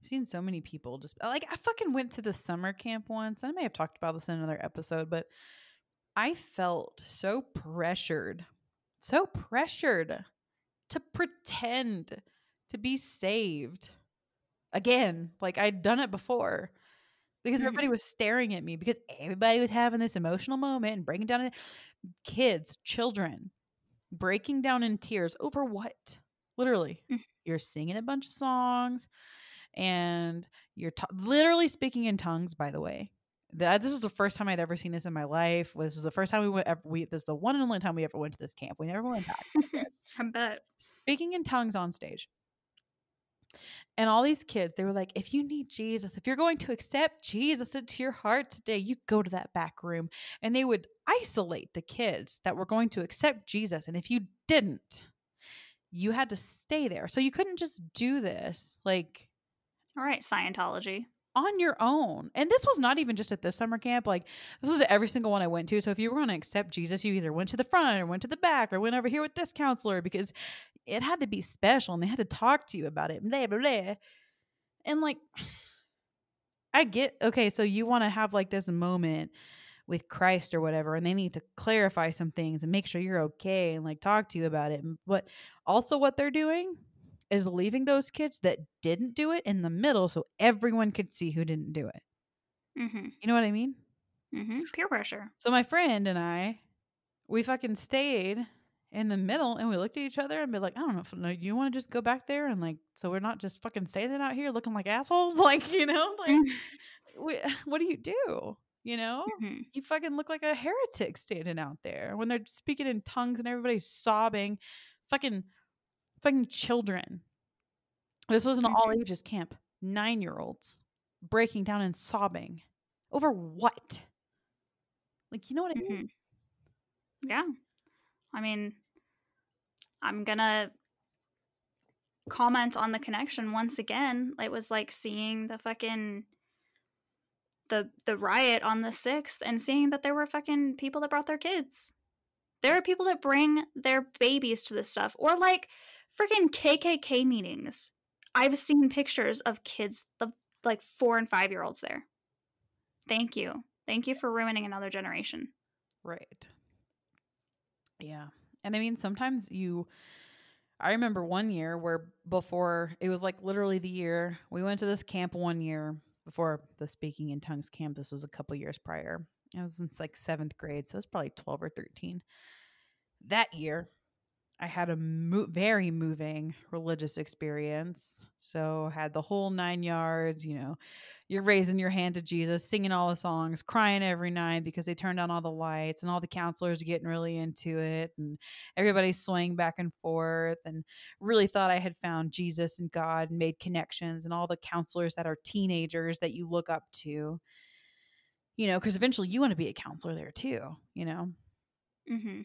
I've seen so many people just like I fucking went to the summer camp once. I may have talked about this in another episode, but I felt so pressured, so pressured to pretend to be saved again. Like I'd done it before because Mhm. everybody was staring at me because everybody was having this emotional moment and breaking down in kids, children breaking down in tears over what? Literally. Mm. You're singing a bunch of songs and you're t- literally speaking in tongues by the way. That this was the first time I'd ever seen this in my life. This was the first time we went ever we this is the one and only time we ever went to this camp. We never went back (laughs) I bet. speaking in tongues on stage. And all these kids, they were like, if you need Jesus, if you're going to accept Jesus into your heart today, you go to that back room. And they would isolate the kids that were going to accept Jesus. And if you didn't, you had to stay there. So you couldn't just do this like All right, Scientology. On your own. And this was not even just at this summer camp. Like this was every single one I went to. So if you were going to accept Jesus, you either went to the front or went to the back or went over here with this counselor because it had to be special and they had to talk to you about it. Blah blah blah. And like (sighs) I get okay, so you want to have like this moment with Christ or whatever, and they need to clarify some things and make sure you're okay and like talk to you about it. But also what they're doing is leaving those kids that didn't do it in the middle so everyone could see who didn't do it. Mm-hmm. You know what I mean? Mm-hmm. Peer pressure. So my friend and I, we fucking stayed in the middle and we looked at each other and be like, I don't know if no, you want to just go back there and like so we're not just fucking standing out here looking like assholes, (laughs) like you know, like we, (sighs) what do you do? You know, Mhm. you fucking look like a heretic standing out there when they're speaking in tongues and everybody's sobbing, fucking, fucking children. This was an all ages camp. Nine year olds breaking down and sobbing over what? Like, you know what I mean? Mhm. Yeah. I mean, I'm gonna comment on the connection once again. It was like seeing the fucking the the riot on the sixth and seeing that there were fucking people that brought their kids. There are people that bring their babies to this stuff. Or like Freaking KKK meetings. I've seen pictures of kids, the like four and five year olds there. Thank you. Thank you for ruining another generation. Right. Yeah. And I mean, sometimes you, I remember one year where before it was like literally the year we went to this camp one year before the speaking in tongues camp. This was a couple years prior. I was in like seventh grade, so it was probably 12 or 13. That year, I had a mo- very moving religious experience. So had the whole nine yards, you know, you're raising your hand to Jesus, singing all the songs, crying every night because they turned on all the lights and all the counselors getting really into it and everybody's swaying back and forth and really thought I had found Jesus and God and made connections and all the counselors that are teenagers that you look up to. You know, because eventually you want to be a counselor there too, you know. Mm-hmm.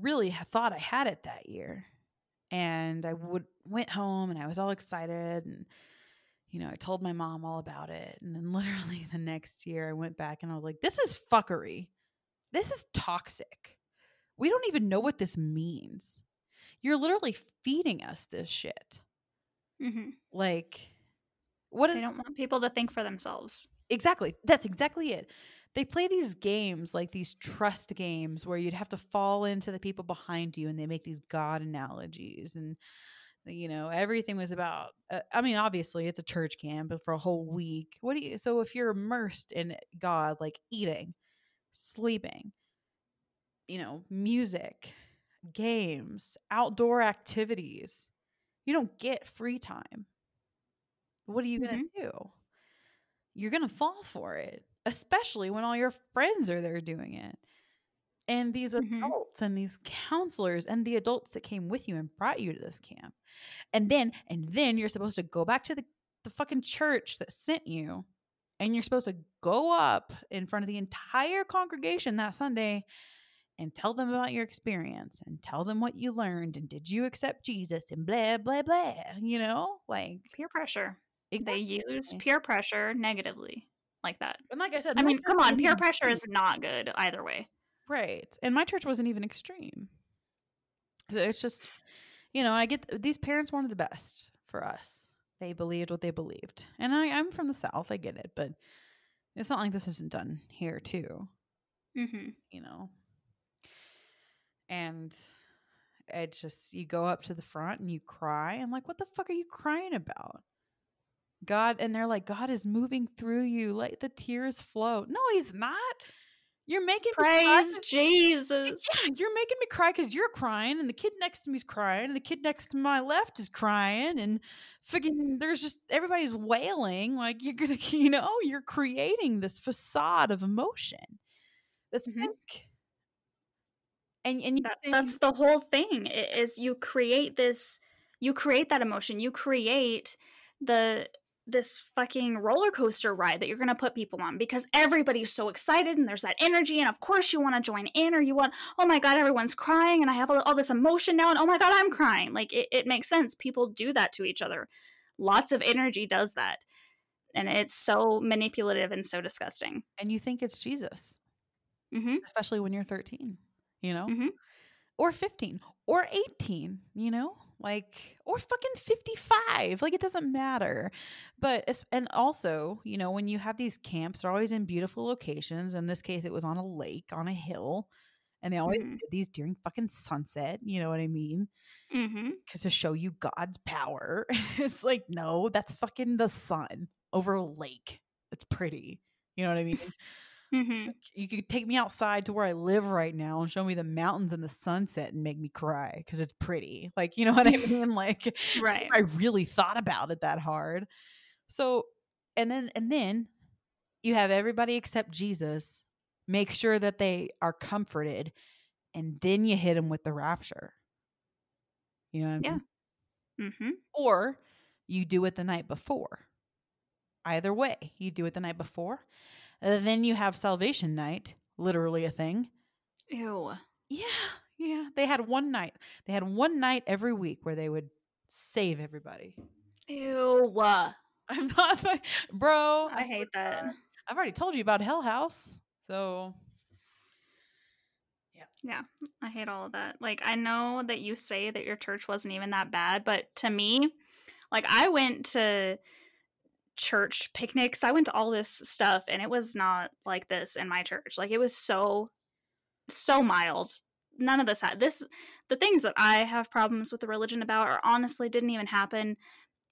Really thought I had it that year. And I would went home and I was all excited and you know, I told my mom all about it. And then (laughs) literally the next year I went back and I was like, this is fuckery. This is toxic. We don't even know what this means. You're literally feeding us this shit. Mm-hmm. Like what They don't want people to think for themselves. exactly that's exactly it they play these games like these trust games where you'd have to fall into the people behind you and they make these god analogies and you know everything was about uh, i mean obviously it's a church camp but for a whole week what do you so if you're immersed in god like eating sleeping you know music games outdoor activities you don't get free time. What are you going to do? You're going to fall for it, especially when all your friends are there doing it. And these Mhm. adults and these counselors and the adults that came with you and brought you to this camp. And then and then you're supposed to go back to the, the fucking church that sent you and you're supposed to go up in front of the entire congregation that Sunday and tell them about your experience and tell them what you learned and did you accept Jesus and blah blah blah, you know? Like Peer pressure. exactly. They use peer pressure negatively like that. And like I said, I mean, come on, peer pressure is not good either way. right, and my church wasn't even extreme. So it's just, you know, I get these parents wanted the best for us. They believed what they believed, and I, I'm from the south. I get it, but it's not like this isn't done here too. Mm-hmm. You know, and it just you go up to the front and you cry. I'm like, what the fuck are you crying about? God, and they're like, God is moving through you. Let the tears flow. No, he's not. You're making me cry Jesus. Yeah, you're making me cry because you're crying, and the kid next to me's crying, and the kid next to my left is crying, and freaking there's just everybody's wailing. Like you're gonna, (laughs) you know, you're creating this facade of emotion that's Mhm. fake. And and you That, that's the whole thing is you create this you create that emotion you create the this fucking roller coaster ride that you're going to put people on because everybody's so excited and there's that energy and of course you want to join in or you want oh my god everyone's crying and i have all, this emotion now and oh my god i'm crying. Like it, it makes sense. People do that to each other. Lots of energy does that. And it's so manipulative and so disgusting. And you think it's Jesus, hmm especially when you're 13, you know, Mhm. or 15, or 18, you know, like or fucking 55 like it doesn't matter. But and also you know when you have these camps they're always in beautiful locations. In this case it was on a lake on a hill and they always Mhm. did these during fucking sunset you know what i mean? Because to show you god's power. (laughs) It's like no that's fucking the sun over a lake. It's pretty you know what i mean hmm you could take me outside to where I live right now and show me the mountains and the sunset and make me cry because it's pretty. Like, you know what I (laughs) mean? Like, right I really thought about it that hard. So, and then, and then you have everybody except Jesus make sure that they are comforted, and then you hit them with the rapture. You know what I mean? Yeah. hmm Or you do it the night before. Either way, you do it the night before. Then you have salvation night, literally a thing. ew Yeah, yeah. They had one night. They had one night every week where they would save everybody. Ew. (laughs) I'm not, like- bro. I hate that. I've already told you about Hell House, so Yeah. Yeah, I hate all of that. Like, I know that you say that your church wasn't even that bad, but to me, like, I went to church picnics, I went to all this stuff, and it was not like this in my church. Like, it was so, so mild. None of this had this. The things that I have problems with the religion about are honestly didn't even happen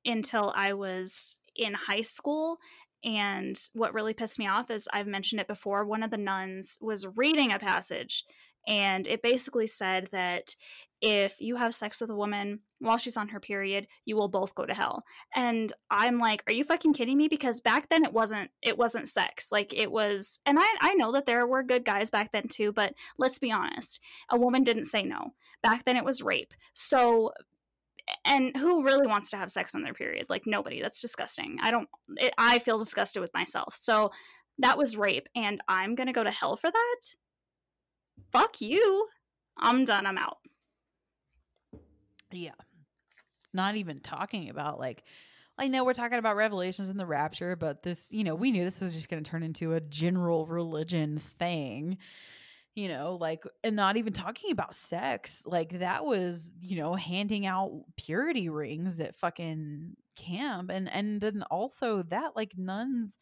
until I was in high school and what really pissed me off is I've mentioned it before. One of the nuns was reading a passage, and it basically said that if you have sex with a woman while she's on her period, you will both go to hell. And I'm like, are you fucking kidding me? Because back then it wasn't it wasn't sex. Like it was and I I know that there were good guys back then too, but let's be honest. A woman didn't say no. Back then it was rape. So and who really wants to have sex on their period like nobody that's disgusting i don't it, i feel disgusted with myself so that was rape and i'm gonna go to hell for that fuck you i'm done i'm out Yeah. Not even talking about like I know we're talking about revelations and the rapture, but this, you know, we knew this was just going to turn into a general religion thing. You know, like and not even talking about sex. Like that was, you know, handing out purity rings at fucking camp and and then also that like nuns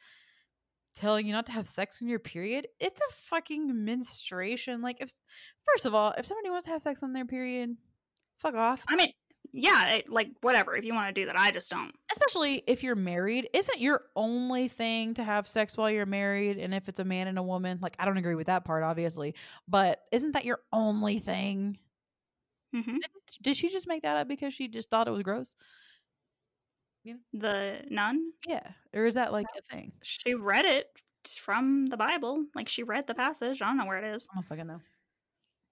telling you not to have sex on your period. It's a fucking menstruation. Like if first of all, if somebody wants to have sex on their period, fuck off. i mean yeah it, like whatever if you want to do that i just don't especially if you're married isn't your only thing to have sex while you're married and if it's a man and a woman like i don't agree with that part obviously but isn't that your only thing hmm did she just make that up because she just thought it was gross the nun? Yeah or is that like a thing? She read it from the bible like she read the passage i don't know where it is. I don't fucking know.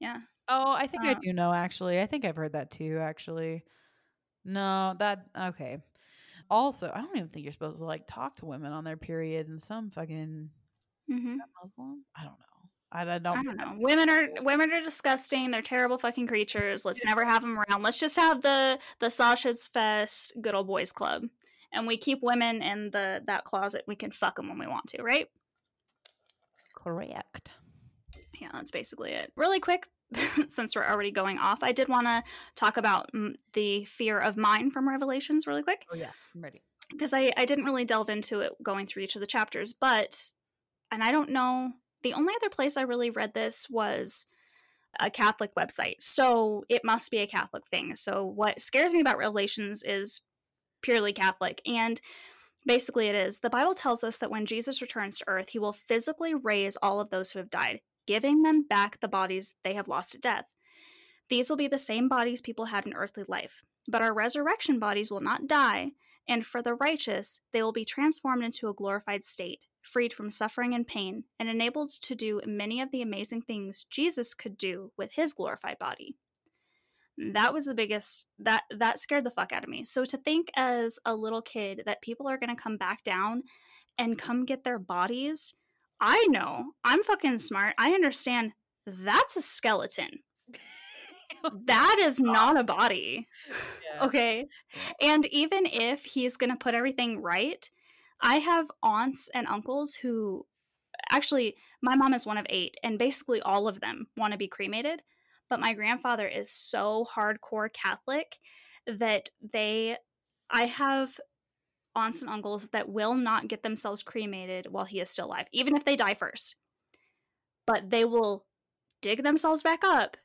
Yeah. Oh i think i Uh, do know actually. I think i've heard that too actually. No that okay. Also i don't even think you're supposed to like talk to women on their period in some fucking hmm muslim? I don't know i, don't I don't know. Women are women are disgusting. They're terrible fucking creatures. Let's never have them around. Let's just have the the Sasha's Fest Good Old Boys Club, and we keep women in the that closet. We can fuck them when we want to, right? correct Yeah, that's basically it. Really quick, (laughs) since we're already going off, I did want to talk about the fear of mine from Revelations really quick oh yeah i'm ready because I, I didn't really delve into it going through each of the chapters, but, and I don't know, the only other place I really read this was a Catholic website. So it must be a Catholic thing. So what scares me about Revelations is purely Catholic. And basically, it is the Bible tells us that when Jesus returns to earth, he will physically raise all of those who have died, giving them back the bodies they have lost at death. These will be the same bodies people had in earthly life, but our resurrection bodies will not die, and for the righteous, they will be transformed into a glorified state, freed from suffering and pain, and enabled to do many of the amazing things Jesus could do with his glorified body. That was the biggest that that scared the fuck out of me. So to think as a little kid that people are going to come back down and come get their bodies, I know. I'm fucking smart. I understand that's a skeleton. that is not a body. Okay. And even if he's going to put everything right, I have aunts and uncles who actually, my mom is one of eight, and basically all of them want to be cremated. But my grandfather is so hardcore Catholic that they, I have aunts and uncles that will not get themselves cremated while he is still alive, even if they die first. But they will dig themselves back up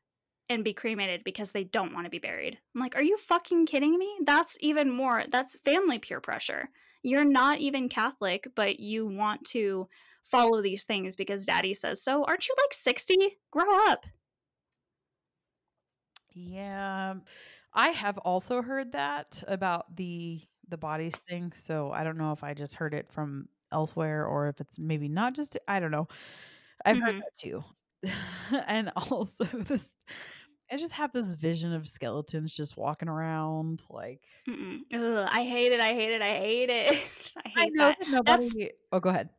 and be cremated because they don't want to be buried. I'm like, are you fucking kidding me? That's even more, that's family peer pressure. You're not even Catholic, but you want to follow these things because daddy says so. Aren't you like 60? Grow up. Yeah. I have also heard that about the the bodies thing, so I don't know if I just heard it from elsewhere or if it's maybe not just I don't know. I've heard Mhm. that too. (laughs) and also this I just have this vision of skeletons just walking around like Ugh, I hate it. I hate it. I hate it. (laughs) I hate I know that. nobody That's- Oh, go ahead.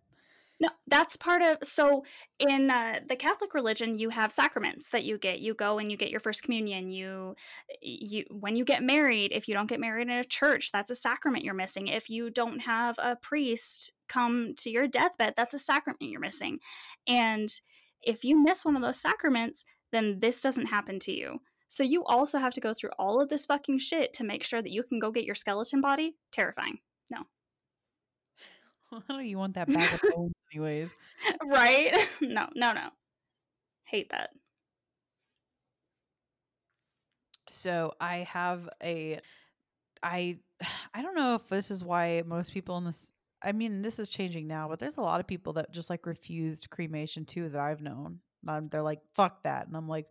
No, that's part of. So in uh, the Catholic religion, you have sacraments that you get. You go and you get your first communion. You, you when you get married, if you don't get married in a church, that's a sacrament you're missing. If you don't have a priest come to your deathbed, that's a sacrament you're missing. And if you miss one of those sacraments, then this doesn't happen to you. So you also have to go through all of this fucking shit to make sure that you can go get your skeleton body. Terrifying. No. Why do you want that bag of (laughs) bones, anyways? right? (laughs) No, no, no. Hate that. So I have a I (sighs) I don't know if this is why most people in this I mean this is changing now, but there's a lot of people that just like refused cremation too that I've known. Um, they're like fuck that and I'm like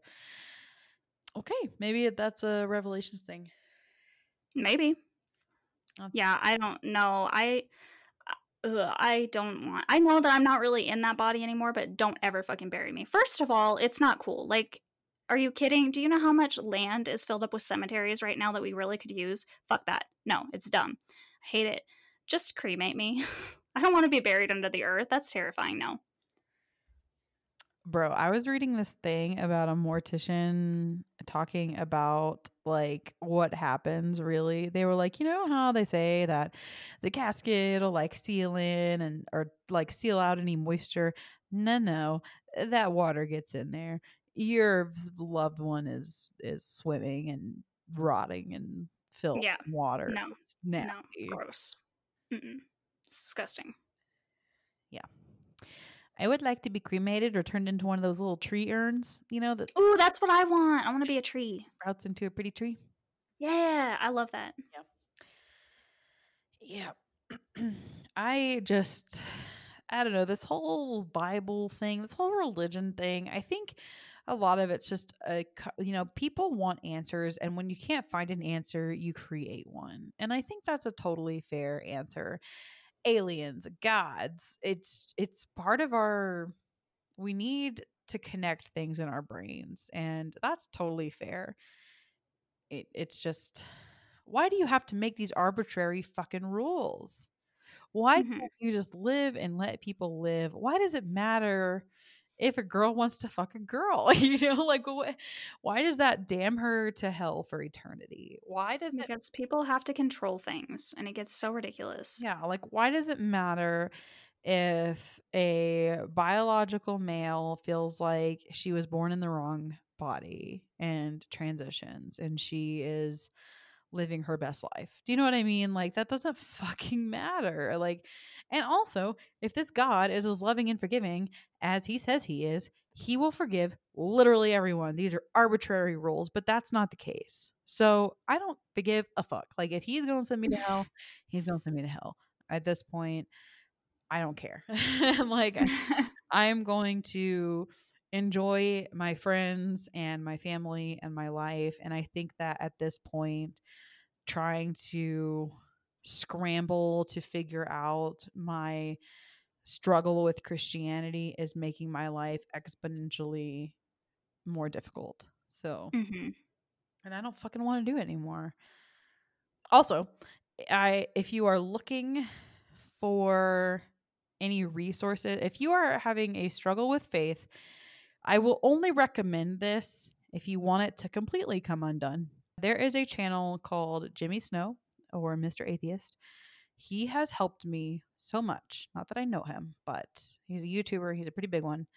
okay, maybe that's a revelations thing. Maybe. That's- Yeah, I don't know. I ugh, I don't want. I know that I'm not really in that body anymore, but don't ever fucking bury me. First of all, it's not cool. Like are you kidding? Do you know how much land is filled up with cemeteries right now that we really could use? Fuck that. No, it's dumb. I hate it. Just cremate me. (laughs) I don't want to be buried under the earth. That's terrifying. No. Bro, I was reading this thing about a mortician talking about like what happens really. They were like, you know how they say that the casket will like seal in and or like seal out any moisture. No, no, that water gets in there. Your loved one is is swimming and rotting and filled Yeah. water. No. No. Gross. Mm-mm. It's disgusting. I would like to be cremated or turned into one of those little tree urns, you know, that Ooh, that's what I want. I want to be a tree. sprouts into a pretty tree. Yeah, I love that. Yeah. (clears throat) I just I don't know, this whole Bible thing, this whole religion thing, I think a lot of it's just a co- you know, people want answers and when you can't find an answer, you create one. And I think that's a totally fair answer. Aliens, gods, it's it's part of our we need to connect things in our brains and that's totally fair. It it's just why do you have to make these arbitrary fucking rules? Why Mhm. can't you just live and let people live? Why does it matter if a girl wants to fuck a girl? (laughs) you know, like wh- why does that damn her to hell for eternity? Why does it Because people have to control things and it gets so ridiculous. yeah, like why does it matter if a biological male feels like she was born in the wrong body and transitions and she is living her best life? Do you know what I mean? Like that doesn't (laughs) fucking matter. Like and also, if this God is as loving and forgiving as he says he is, he will forgive literally everyone. These are arbitrary rules, but that's not the case. So I don't forgive a fuck. Like if he's gonna send me to hell, (laughs) he's gonna send me to hell. At this point, I don't care. I'm (laughs) like I'm going to enjoy my friends and my family and my life. And I think that at this point, trying to scramble to figure out my struggle with Christianity is making my life exponentially more difficult. So, hmm and I don't fucking want to do it anymore. Also, I if you are looking for any resources, if you are having a struggle with faith, I will only recommend this if you want it to completely come undone. There is a channel called Jimmy Snow or Mr. Atheist. He has helped me so much. Not that I know him, but he's a YouTuber. He's a pretty big one.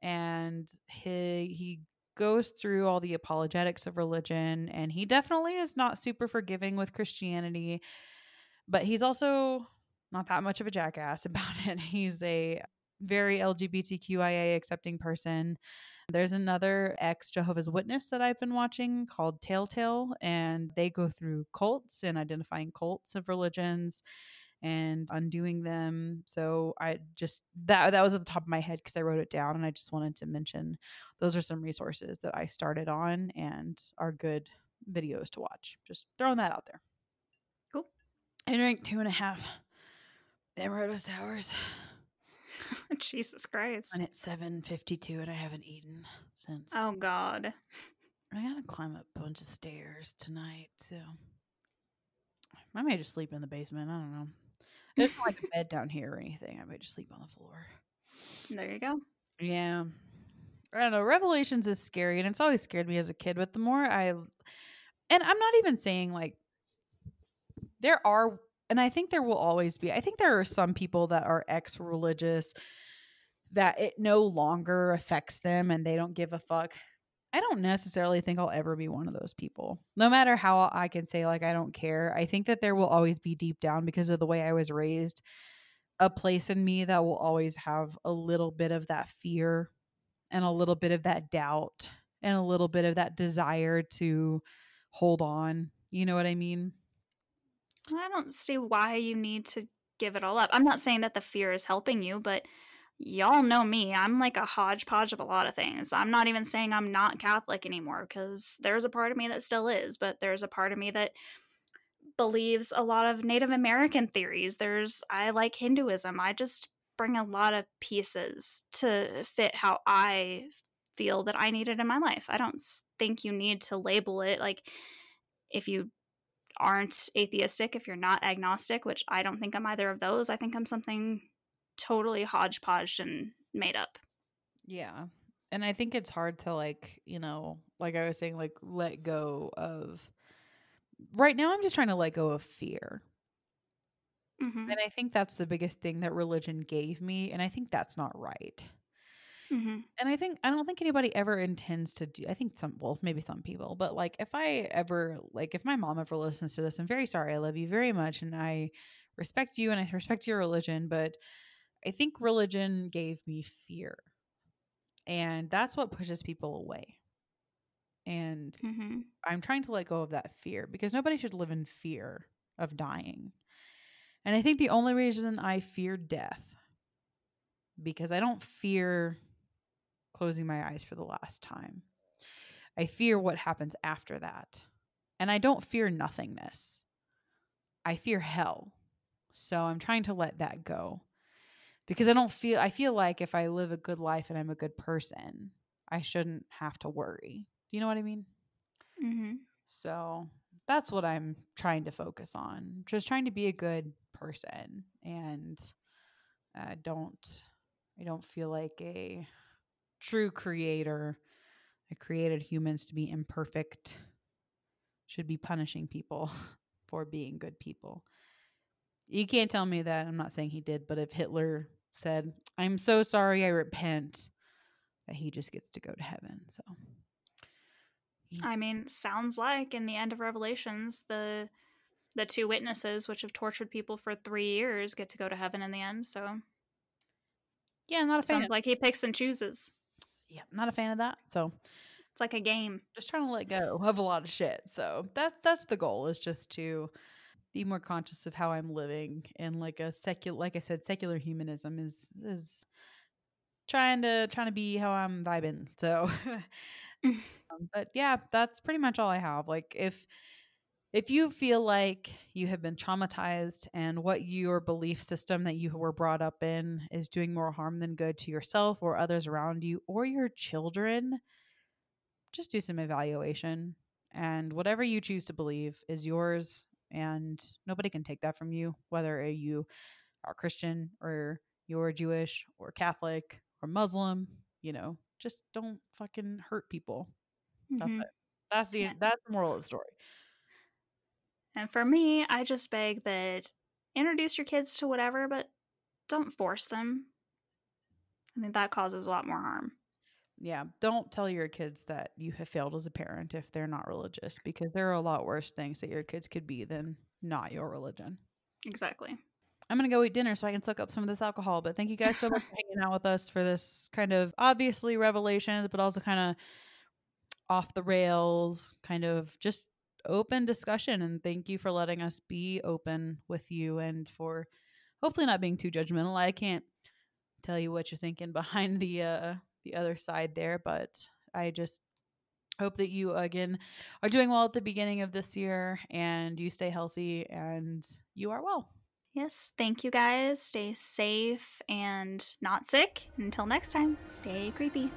And he he goes through all the apologetics of religion and he definitely is not super forgiving with Christianity, but he's also not that much of a jackass (laughs) about it. He's a very LGBTQIA accepting person. There's another ex Jehovah's Witness that I've been watching called Telltale, and they go through cults and identifying cults of religions and undoing them. So I just that that was at the top of my head because I wrote it down and I just wanted to mention those are some resources that I started on and are good videos to watch. Just throwing that out there. Cool. I drank two and a half Amaretto sours. (laughs) Jesus Christ. And it's seven fifty two, and I haven't eaten since. Oh God. I gotta climb up a bunch of stairs tonight, so I may just sleep in the basement. I don't know. There's not like a bed down here or anything. I might just sleep on the floor. There you go. Yeah. I don't know. Revelations is scary, and it's always scared me as a kid. But the more I, and I'm not even saying like there are, and I think there will always be. I think there are some people that are ex-religious that it no longer affects them, and they don't give a fuck. I don't necessarily think I'll ever be one of those people. No matter how I can say like I don't care, I think that there will always be deep down because of the way I was raised a place in me that will always have a little bit of that fear and a little bit of that doubt and a little bit of that desire to hold on. You know what I mean? I don't see why you need to give it all up. I'm not saying that the fear is helping you, but y'all know me. I'm like a hodgepodge of a lot of things. I'm not even saying I'm not Catholic anymore because there's a part of me that still is, but there's a part of me that believes a lot of Native American theories. There's, I like Hinduism. I just bring a lot of pieces to fit how I feel that I need it in my life. I don't think you need to label it like if you aren't atheistic, if you're not agnostic, which I don't think I'm either of those. I think I'm something totally hodgepodge and made up. Yeah. And I think it's hard to like, you know, like I was saying, like let go of right now I'm just trying to let go of fear. Mm-hmm. And I think that's the biggest thing that religion gave me. And I think that's not right. Mm-hmm. And I think, I don't think anybody ever intends to do, I think some, well, maybe some people, but like if I ever, like if my mom ever listens to this, I'm very sorry. I love you very much. And I respect you and I respect your religion. But I think religion gave me fear. And that's what pushes people away. And Mm-hmm. I'm trying to let go of that fear because nobody should live in fear of dying. And I think the only reason I fear death because I don't fear closing my eyes for the last time. I fear what happens after that. And I don't fear nothingness. I fear hell. So I'm trying to let that go. Because I don't feel I feel like if I live a good life and I'm a good person, I shouldn't have to worry. Do you know what I mean? Mm-hmm. So that's what I'm trying to focus on. Just trying to be a good person and uh, don't I don't feel like a true creator that created humans to be imperfect should be punishing people (laughs) for being good people. You can't tell me that. I'm not saying he did, but if Hitler said, "I'm so sorry, I repent," that he just gets to go to heaven. So I mean, sounds like in the end of Revelations, the the two witnesses, which have tortured people for three years, get to go to heaven in the end. So yeah, not a fan. sounds like he picks and chooses. Yeah, not a fan of that. So It's like a game. just trying to let go of a lot of shit. So that that's the goal is just to be more conscious of how I'm living and like a secular like I said, secular humanism is is trying to trying to be how I'm vibing. So (laughs) (laughs) um, but yeah, that's pretty much all I have. Like if if you feel like you have been traumatized and what your belief system that you were brought up in is doing more harm than good to yourself or others around you or your children, just do some evaluation. And whatever you choose to believe is yours, and nobody can take that from you, whether you are Christian or you're Jewish or Catholic or Muslim. You know, just don't fucking hurt people. That's Mhm. it. That's the Yeah. that's the moral of the story. And for me, I just beg that introduce your kids to whatever, but don't force them. I think that causes a lot more harm. Yeah, don't tell your kids that you have failed as a parent if they're not religious because there are a lot worse things that your kids could be than not your religion. Exactly. I'm gonna go eat dinner so I can soak up some of this alcohol. But thank you guys so much (laughs) for hanging out with us for this kind of obviously revelations, but also kind of off the rails, kind of just open discussion. And thank you for letting us be open with you and for hopefully not being too judgmental. I can't tell you what you're thinking behind the uh the other side there, but I just hope that you again are doing well at the beginning of this year and you stay healthy and you are well. Yes, thank you guys. Stay safe and not sick. Until next time, stay creepy.